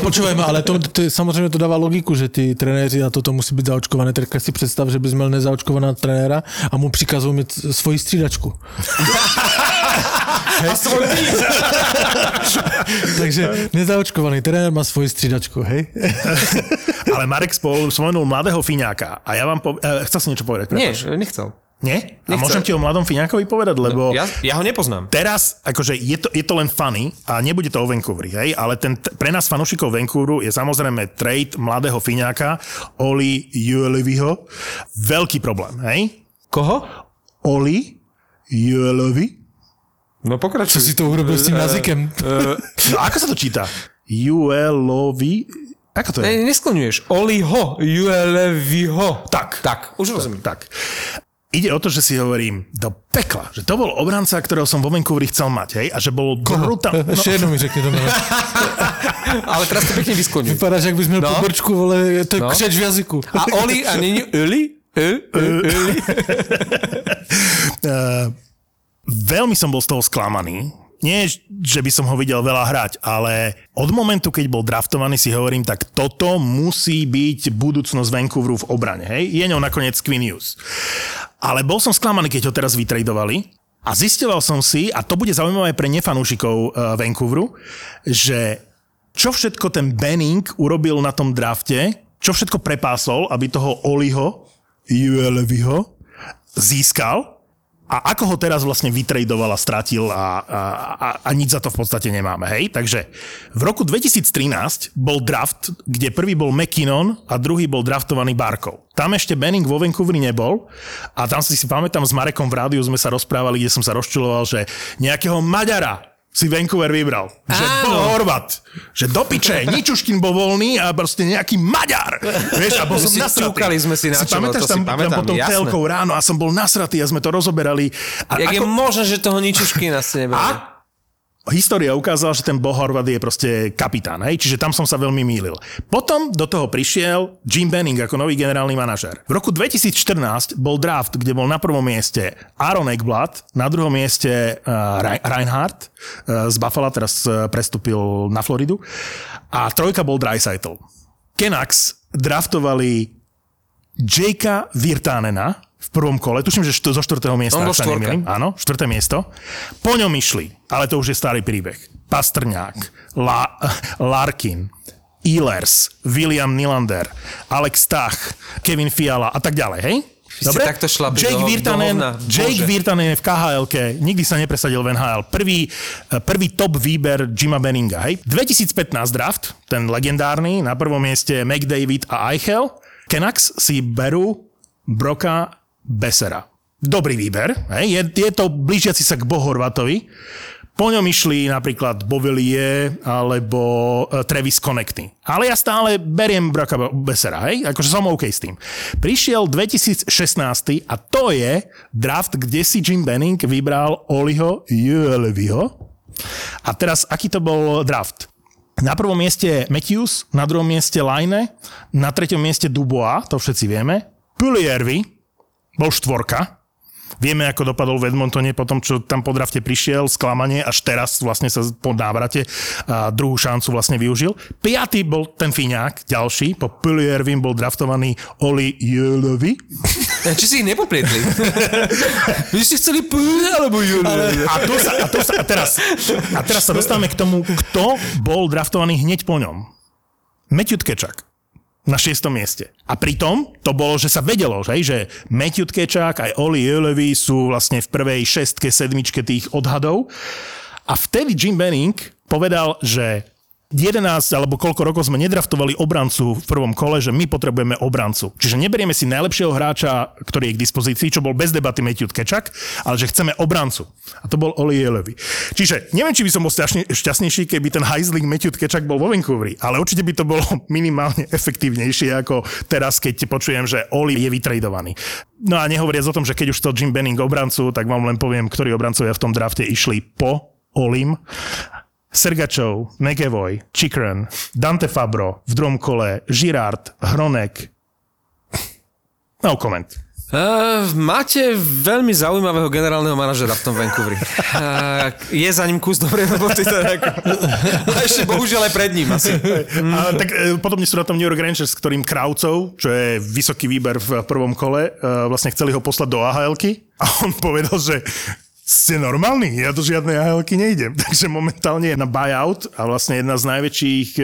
Počúvajme, ale to, to, samozřejmě to dává logiku, že ty trenéři a toto musí být zaočkované. Tak si představ, že bys měl nezaočkovaná trenéra a mu přikazují mít svoji střídačku. A svoj. Takže nezaočkovaný tréner má svoju stridačku, hej? Ale Marek spol, spomenul mladého Fiňáka a ja vám po... eh, chcel si niečo povedať? Nie, prepáč. nechcel. Nie? A Nechcel. môžem ti o mladom Fiňákovi povedať, lebo... Ja, ja ho nepoznám. Teraz, akože je to, je to len funny a nebude to o Vancouveri, hej, ale ten, pre nás fanúšikov Vancouveru je samozrejme trade mladého Fiňáka, Oli Jueleviho, veľký problém, hej? Koho? Oli Juelevi? No pokračuj. Čo si to urobil s tým jazykem? No ako sa to číta? Juelovi? Ako to je? Ne, neskloňuješ. Oliho, Jueleviho. Tak. Tak, už rozumiem. Tak. Ide o to, že si hovorím do pekla, že to bol obranca, ktorého som vo Vancouveri chcel mať, hej, a že bol brutál... No, Ešte jedno mi řekni to meno. Ale teraz to pekne vyskloňuj. Vypadáš, jak bys měl No. no. pobočku, vole, to je No. křeč v jazyku. A Oli, a není Oli? Uh, veľmi som bol z toho sklamaný. Nie, že by som ho videl veľa hrať, ale od momentu, keď bol draftovaný, si hovorím, tak toto musí byť budúcnosť Vancouveru v obrane. Hej? Je ňou nakoniec Hughes. Ale bol som sklamaný, keď ho teraz vytradovali a zistoval som si, a to bude zaujímavé pre nefanúšikov uh, Vancouveru, že čo všetko ten Benning urobil na tom drafte, čo všetko prepásol, aby toho Oliho, Jueleviho, získal a ako ho teraz vlastne vytradoval a stratil a, a, a, a nič za to v podstate nemáme, hej? Takže v roku 2013 bol draft, kde prvý bol McKinnon a druhý bol draftovaný Barkov. Tam ešte Benning vo Vancouveri nebol a tam si si pamätám s Marekom v rádiu sme sa rozprávali, kde som sa rozčuloval, že nejakého Maďara si Vancouver vybral. Že Áno. bol Horvat. Že do piče, Ničuškin bol voľný a proste nejaký Maďar. Vieš, a bol som Si nasratý. sme si na čelo, pamätáš to si tam, pamätám, tam potom jasné. telkou ráno a som bol nasratý a sme to rozoberali. A Jak je možné, že toho Ničuškina ste nebrali? a história ukázala, že ten Bo Horvat je proste kapitán, hej? čiže tam som sa veľmi mýlil. Potom do toho prišiel Jim Benning ako nový generálny manažer. V roku 2014 bol draft, kde bol na prvom mieste Aaron Eckblad, na druhom mieste uh, Reinhardt uh, z Buffalo, teraz uh, prestúpil na Floridu a trojka bol Dreisaitl. Canucks draftovali Jakea Virtanena v prvom kole, tuším, že št- zo štvrtého miesta. On sa nemýlim. Áno, štvrté miesto. Po ňom išli, ale to už je starý príbeh. Pastrňák, La- Larkin, Ehlers, William Nylander, Alex Stach, Kevin Fiala a tak ďalej, hej? Ste takto Jake do- Virtanen. Jake. Virtanen je v khl nikdy sa nepresadil v NHL. Prvý, eh, prvý top výber Jima Benninga, hej? 2015 draft, ten legendárny, na prvom mieste McDavid a Eichel. Canucks si berú Broka Besera. Dobrý výber, hej? Je, je to blížiaci sa k Bohorvatovi. Po ňom išli napríklad Bovelie alebo uh, Travis Connecty. Ale ja stále beriem Broka Besera, hej? Akože som OK s tým. Prišiel 2016 a to je draft, kde si Jim Benning vybral Oliho Jueleviho. A teraz, aký to bol draft? Na prvom mieste Matthews, na druhom mieste Line, na treťom mieste Dubois, to všetci vieme. Puliervi bol štvorka. Vieme, ako dopadol v Edmontone po tom, čo tam po drafte prišiel, sklamanie, až teraz vlastne sa po návrate a druhú šancu vlastne využil. Piatý bol ten Fiňák, ďalší, po Puliervim bol draftovaný Oli Julevi. Či si ich nepoplietli? Vy ste chceli P alebo Julie? A, tu sa, a, tu sa, a, teraz, a teraz sa dostávame k tomu, kto bol draftovaný hneď po ňom. Matthew Tkečak na šiestom mieste. A pritom to bolo, že sa vedelo, že, že Matthew Tkečak aj Oli Julevi sú vlastne v prvej šestke, sedmičke tých odhadov. A vtedy Jim Benning povedal, že 11 alebo koľko rokov sme nedraftovali obrancu v prvom kole, že my potrebujeme obrancu. Čiže neberieme si najlepšieho hráča, ktorý je k dispozícii, čo bol bez debaty Matthew Tkečak, ale že chceme obrancu. A to bol Oli Jelevi. Čiže neviem, či by som bol šťastne- šťastnejší, keby ten Heisling Matthew Tkečak bol vo Vancouveri, ale určite by to bolo minimálne efektívnejšie ako teraz, keď počujem, že Oli je vytradovaný. No a nehovoriac o tom, že keď už to Jim Benning obrancu, tak vám len poviem, ktorí obrancovia v tom drafte išli po Olim. Sergačov, McEvoy, Chikren, Dante Fabro v druhom kole, Girard, Hronek. No comment. Uh, máte veľmi zaujímavého generálneho manažera v tom Vancouveri. Uh, je za ním kus dobrej roboty. Teda ako... A ešte bohužiaľ aj pred ním asi. Mm. A, tak e, podobne sú na tom New York Rangers, s ktorým Kraucov, čo je vysoký výber v prvom kole, e, vlastne chceli ho poslať do ahl A on povedal, že ste normálni, ja do žiadnej AHL-ky nejdem. Takže momentálne je na buyout a vlastne jedna z najväčších e,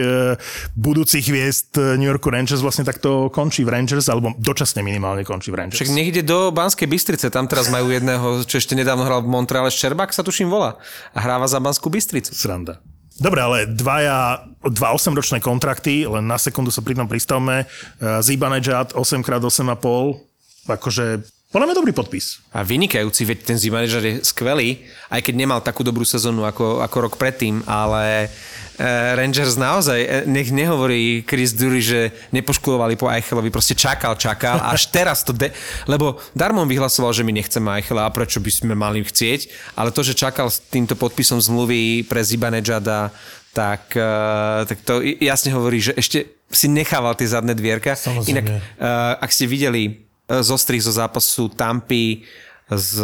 budúcich hviezd New Yorku Rangers vlastne takto končí v Rangers, alebo dočasne minimálne končí v Rangers. Však ide do Banskej Bystrice, tam teraz majú jedného, čo ešte nedávno hral v Montreale, Šerbak sa tuším volá a hráva za Banskú Bystricu. Sranda. Dobre, ale dvaja, dva 8-ročné kontrakty, len na sekundu sa pri tom pristavme. Uh, Zibanejad 8x8,5, akože podľa mňa dobrý podpis. A vynikajúci, veď ten Zibanejad je skvelý, aj keď nemal takú dobrú sezónu ako, ako rok predtým, ale e, Rangers naozaj, e, nech nehovorí Chris Dury, že nepoškulovali po Eichelovi, proste čakal, čakal, až teraz to, de- lebo Darmon vyhlasoval, že my nechceme Eichela a prečo by sme mali chcieť, ale to, že čakal s týmto podpisom zmluvy pre Zibanejada, tak, e, tak to jasne hovorí, že ešte si nechával tie zadné dvierka. Samozrejme. Inak, ak ste videli zostrih zo zápasu Tampy s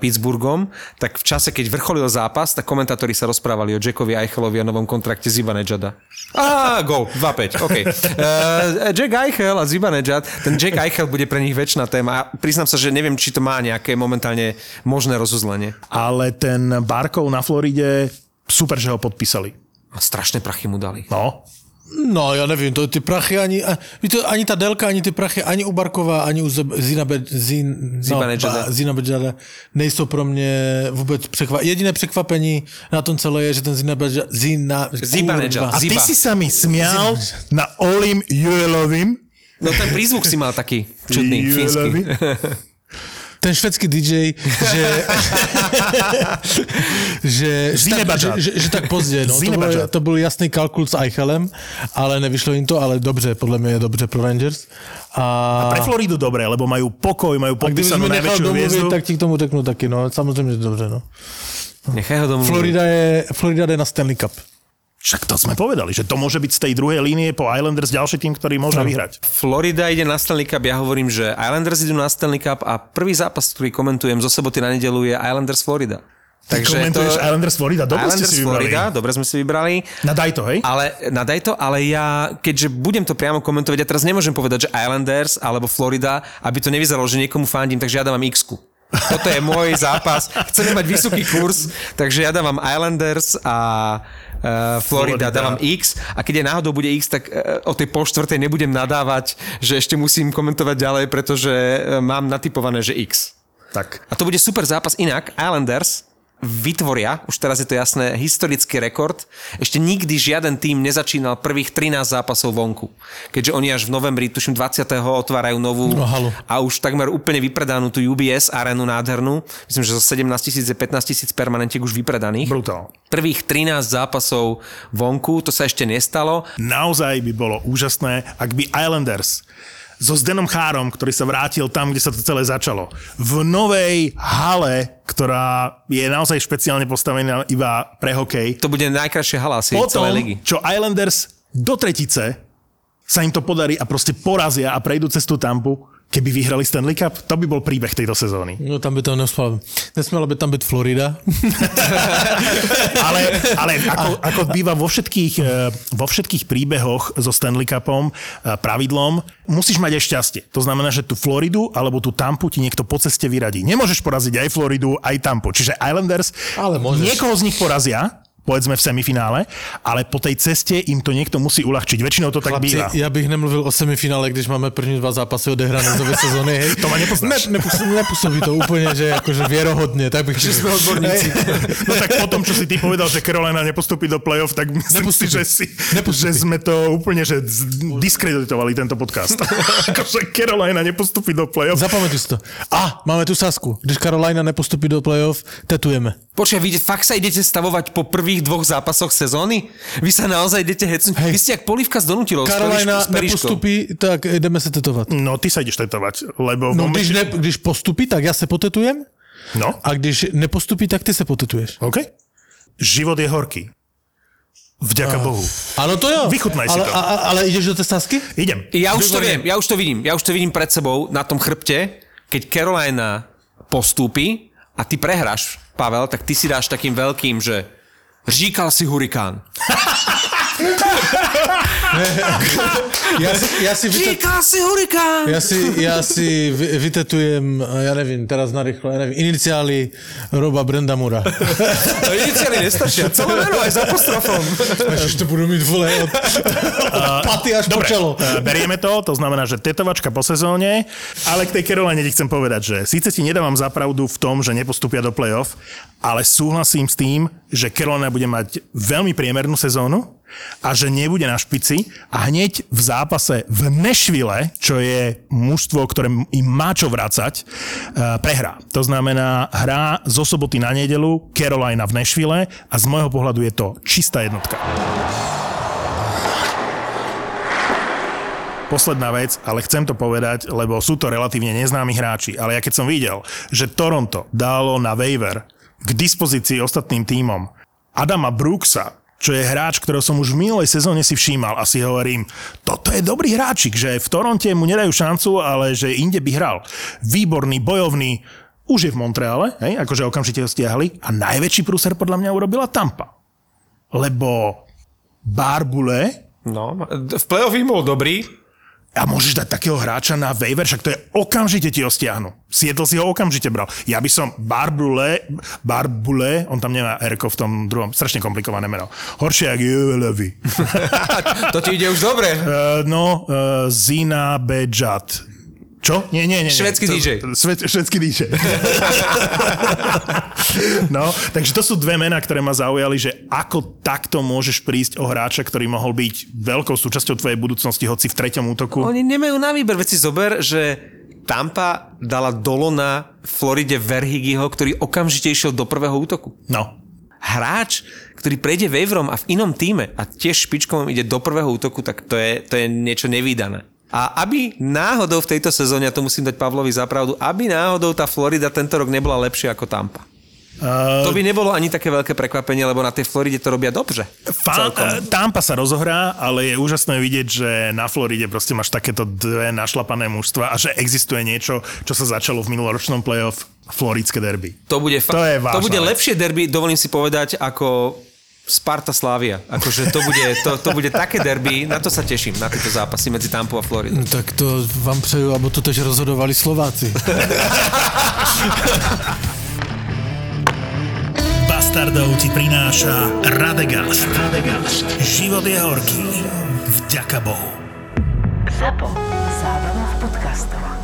Pittsburghom, tak v čase, keď vrcholil zápas, tak komentátori sa rozprávali o Jackovi Eichelovi a novom kontrakte Zibanejada. Á, gol, 2-5, OK. Uh, Jack Eichel a Zibanejad, ten Jack Eichel bude pre nich väčšiná téma priznám sa, že neviem, či to má nejaké momentálne možné rozuzlenie. Ale ten Barkov na Floride, super, že ho podpísali. A strašné prachy mu dali. No, No, já nevím, to ty prachy ani, a, víte, ani ta délka, ani ty prachy, ani u Barkova, ani u Zina, Be, Zin, no, ba- Zina Bedžada nejsou pro mě vůbec překvapení. Jediné překvapení na tom celé je, že ten Zina Bedžada, Zina, kurva. a ty Ziba. si sa mi smial na Olim Juelovým. No ten prízvuk si mal taký čudný, fínsky. Ten švedský DJ, že, že, že, tak, že, že, že, tak pozdě. No. To, byl, Zinebadžad. to byl jasný kalkul s Eichelem, ale nevyšlo jim to, ale dobře, podle mě je dobře pro Rangers. A, Pre Floridu dobre, lebo majú pokoj, majú a podpísanú najväčšiu hviezdu. tak ti k tomu řeknu taky, no, samozřejmě, že dobře, no. Nechaj ho domluviť. Florida je, Florida je na Stanley Cup. Však to sme povedali, že to môže byť z tej druhej línie po Islanders ďalší tým, ktorý môže vyhrať. Florida ide na Stanley Cup, ja hovorím, že Islanders idú na Stanley Cup a prvý zápas, ktorý komentujem zo soboty na nedelu je Islanders Florida. Ty komentuješ Islanders Florida, dobre ste Islanders si vybrali. Florida, dobre sme si vybrali. Nadaj to, hej? Ale nadaj to, ale ja, keďže budem to priamo komentovať, ja teraz nemôžem povedať, že Islanders alebo Florida, aby to nevyzeralo, že niekomu fandím, takže ja dávam x Toto je môj zápas. Chceme mať vysoký kurz, takže ja dávam Islanders a uh, Florida, Florida. dávam X a keď je náhodou bude X, tak uh, o tej pol štvrtej nebudem nadávať, že ešte musím komentovať ďalej, pretože uh, mám natypované, že X. Tak. A to bude super zápas. Inak Islanders vytvoria, už teraz je to jasné, historický rekord. Ešte nikdy žiaden tým nezačínal prvých 13 zápasov vonku. Keďže oni až v novembri, tuším 20. otvárajú novú No, halu. a už takmer úplne vypredanú tú UBS arénu nádhernú. Myslím, že zo 17 tisíc je 15 tisíc permanentiek už vypredaných. Brutál. Prvých 13 zápasov vonku, to sa ešte nestalo. Naozaj by bolo úžasné, ak by Islanders so Zdenom Chárom, ktorý sa vrátil tam, kde sa to celé začalo. V novej hale, ktorá je naozaj špeciálne postavená iba pre hokej. To bude najkrajšie hala asi Potom, celej ligy. čo Islanders do tretice sa im to podarí a proste porazia a prejdú cez tú tampu, keby vyhrali Stanley Cup, to by bol príbeh tejto sezóny. No tam by to nesmělo, nesmělo by tam být Florida. ale, ale ako, ako býva vo všetkých, eh, vo všetkých príbehoch so Stanley Cupom eh, pravidlom, musíš mať aj šťastie. To znamená, že tú Floridu alebo tú Tampu ti niekto po ceste vyradí. Nemôžeš poraziť aj Floridu, aj Tampu. Čiže Islanders Ale môžeš. niekoho z nich porazia, povedzme v semifinále, ale po tej ceste im to niekto musí uľahčiť. Väčšinou to tak Chlapci, býva. já bych nemluvil o semifinále, když máme první dva zápasy odehrané z nové sezóny. Hej. To ma nepoznáš. Ne, nepůsobí, nepůsobí to úplně, že jakože věrohodně. Tak bych Že sme odborníci. No tak potom, čo si ty povedal, že Carolina nepostupí do play-off, tak myslím si, že, si, Nepostupí. že sme to úplne že diskreditovali tento podcast. akože Carolina nepostupí do play-off. Zapamatuj si to. A, máme tu Sasku. Když Carolina nepostupí do playoff, tetujeme. Počkaj, vy fakt sa idete stavovať po prvých dvoch zápasoch sezóny? Vy sa naozaj idete hecnúť? Hej. Vy ste jak polívka z s Periškou. nepostupí, tak jdeme se tetovat. No, ty sa ideš tetovať, lebo... No, když, ne, když postupí, tak já se potetujem. no, A když nepostupí, tak ty se potetuješ. OK. Život je horký. Vďaka Bohu. Ano, to jo. Vychutnaj si ale, to. A, ale jdeš do té Sasky? Idem. Ja už to Výborne. viem, ja už to vidím. Ja už to vidím pred sebou na tom chrbte, keď Carolina postúpi a ty prehráš, Pavel, tak ty si dáš takým veľkým, že říkal si hurikán. Ja si, ja si, vytet, si hurikán! ja si, ja si vy- vytetujem, ja neviem, teraz narýchlo, ja neviem, iniciály Roba Brendamura. To iniciály nestačia. Celé meno aj s apostrofom. Až to budú mít vole od, od paty až po Dobre, čelo. eh, berieme to, to znamená, že tetovačka po sezóne, ale k tej Caroline ti chcem povedať, že síce ti nedávam zapravdu v tom, že nepostupia do play-off, ale súhlasím s tým, že Carolina bude mať veľmi priemernú sezónu a že nebude na špici a hneď v zápase v Nešvile, čo je mužstvo, ktoré im má čo vracať, eh, prehrá. To znamená, hrá zo soboty na nedelu Carolina v Nešvile a z môjho pohľadu je to čistá jednotka. Posledná vec, ale chcem to povedať, lebo sú to relatívne neznámi hráči, ale ja keď som videl, že Toronto dalo na waiver k dispozícii ostatným tímom Adama Brooksa, čo je hráč, ktorého som už v minulej sezóne si všímal a si hovorím, toto je dobrý hráčik, že v Toronte mu nedajú šancu, ale že inde by hral. Výborný, bojovný, už je v Montreale, hej, akože okamžite ho stiahli a najväčší prúser podľa mňa urobila Tampa. Lebo Barbule No, v play-off bol dobrý, a môžeš dať takého hráča na waiver, však to je okamžite ti ho stiahnu. Sietl si ho okamžite bral. Ja by som Barbule, Barbule, on tam nemá Erko v tom druhom, strašne komplikované meno. Horšie jak Juvelevi. to ti ide už dobre. Uh, no, uh, Zina Bejat. Čo? Nie, nie, nie. To- DJ. Svet, švedský DJ. no, takže to sú dve mená, ktoré ma zaujali, že ako takto môžeš prísť o hráča, ktorý mohol byť veľkou súčasťou tvojej budúcnosti, hoci v treťom útoku. Oni nemajú na výber, veď si zober, že Tampa dala dolo na Floride Verhigiho, ktorý okamžite išiel do prvého útoku. No, Hráč, ktorý prejde waiverom a v inom týme a tiež špičkovom ide do prvého útoku, tak to je, to je niečo nevýdané. A aby náhodou v tejto sezóne, a to musím dať Pavlovi zapravdu, aby náhodou tá Florida tento rok nebola lepšia ako Tampa. Uh, To by nebolo ani také veľké prekvapenie, lebo na tej Floride to robia dobře. Fa- Celkom. Tampa sa rozohrá, ale je úžasné vidieť, že na Floride proste máš takéto dve našlapané mužstva a že existuje niečo, čo sa začalo v minuloročnom playoff, floridské derby. To bude, fa- To je to bude lepšie derby, dovolím si povedať, ako Sparta Slavia. Akože to bude, to, to bude také derby, na to sa teším, na tieto zápasy medzi Tampou a Floridou. No, tak to vám přeju, aby to tež rozhodovali Slováci. Bastardov ti prináša Radegast. Radegast. Život je horký. Vďaka Bohu. ZAPO. Zábrná v podcastovách.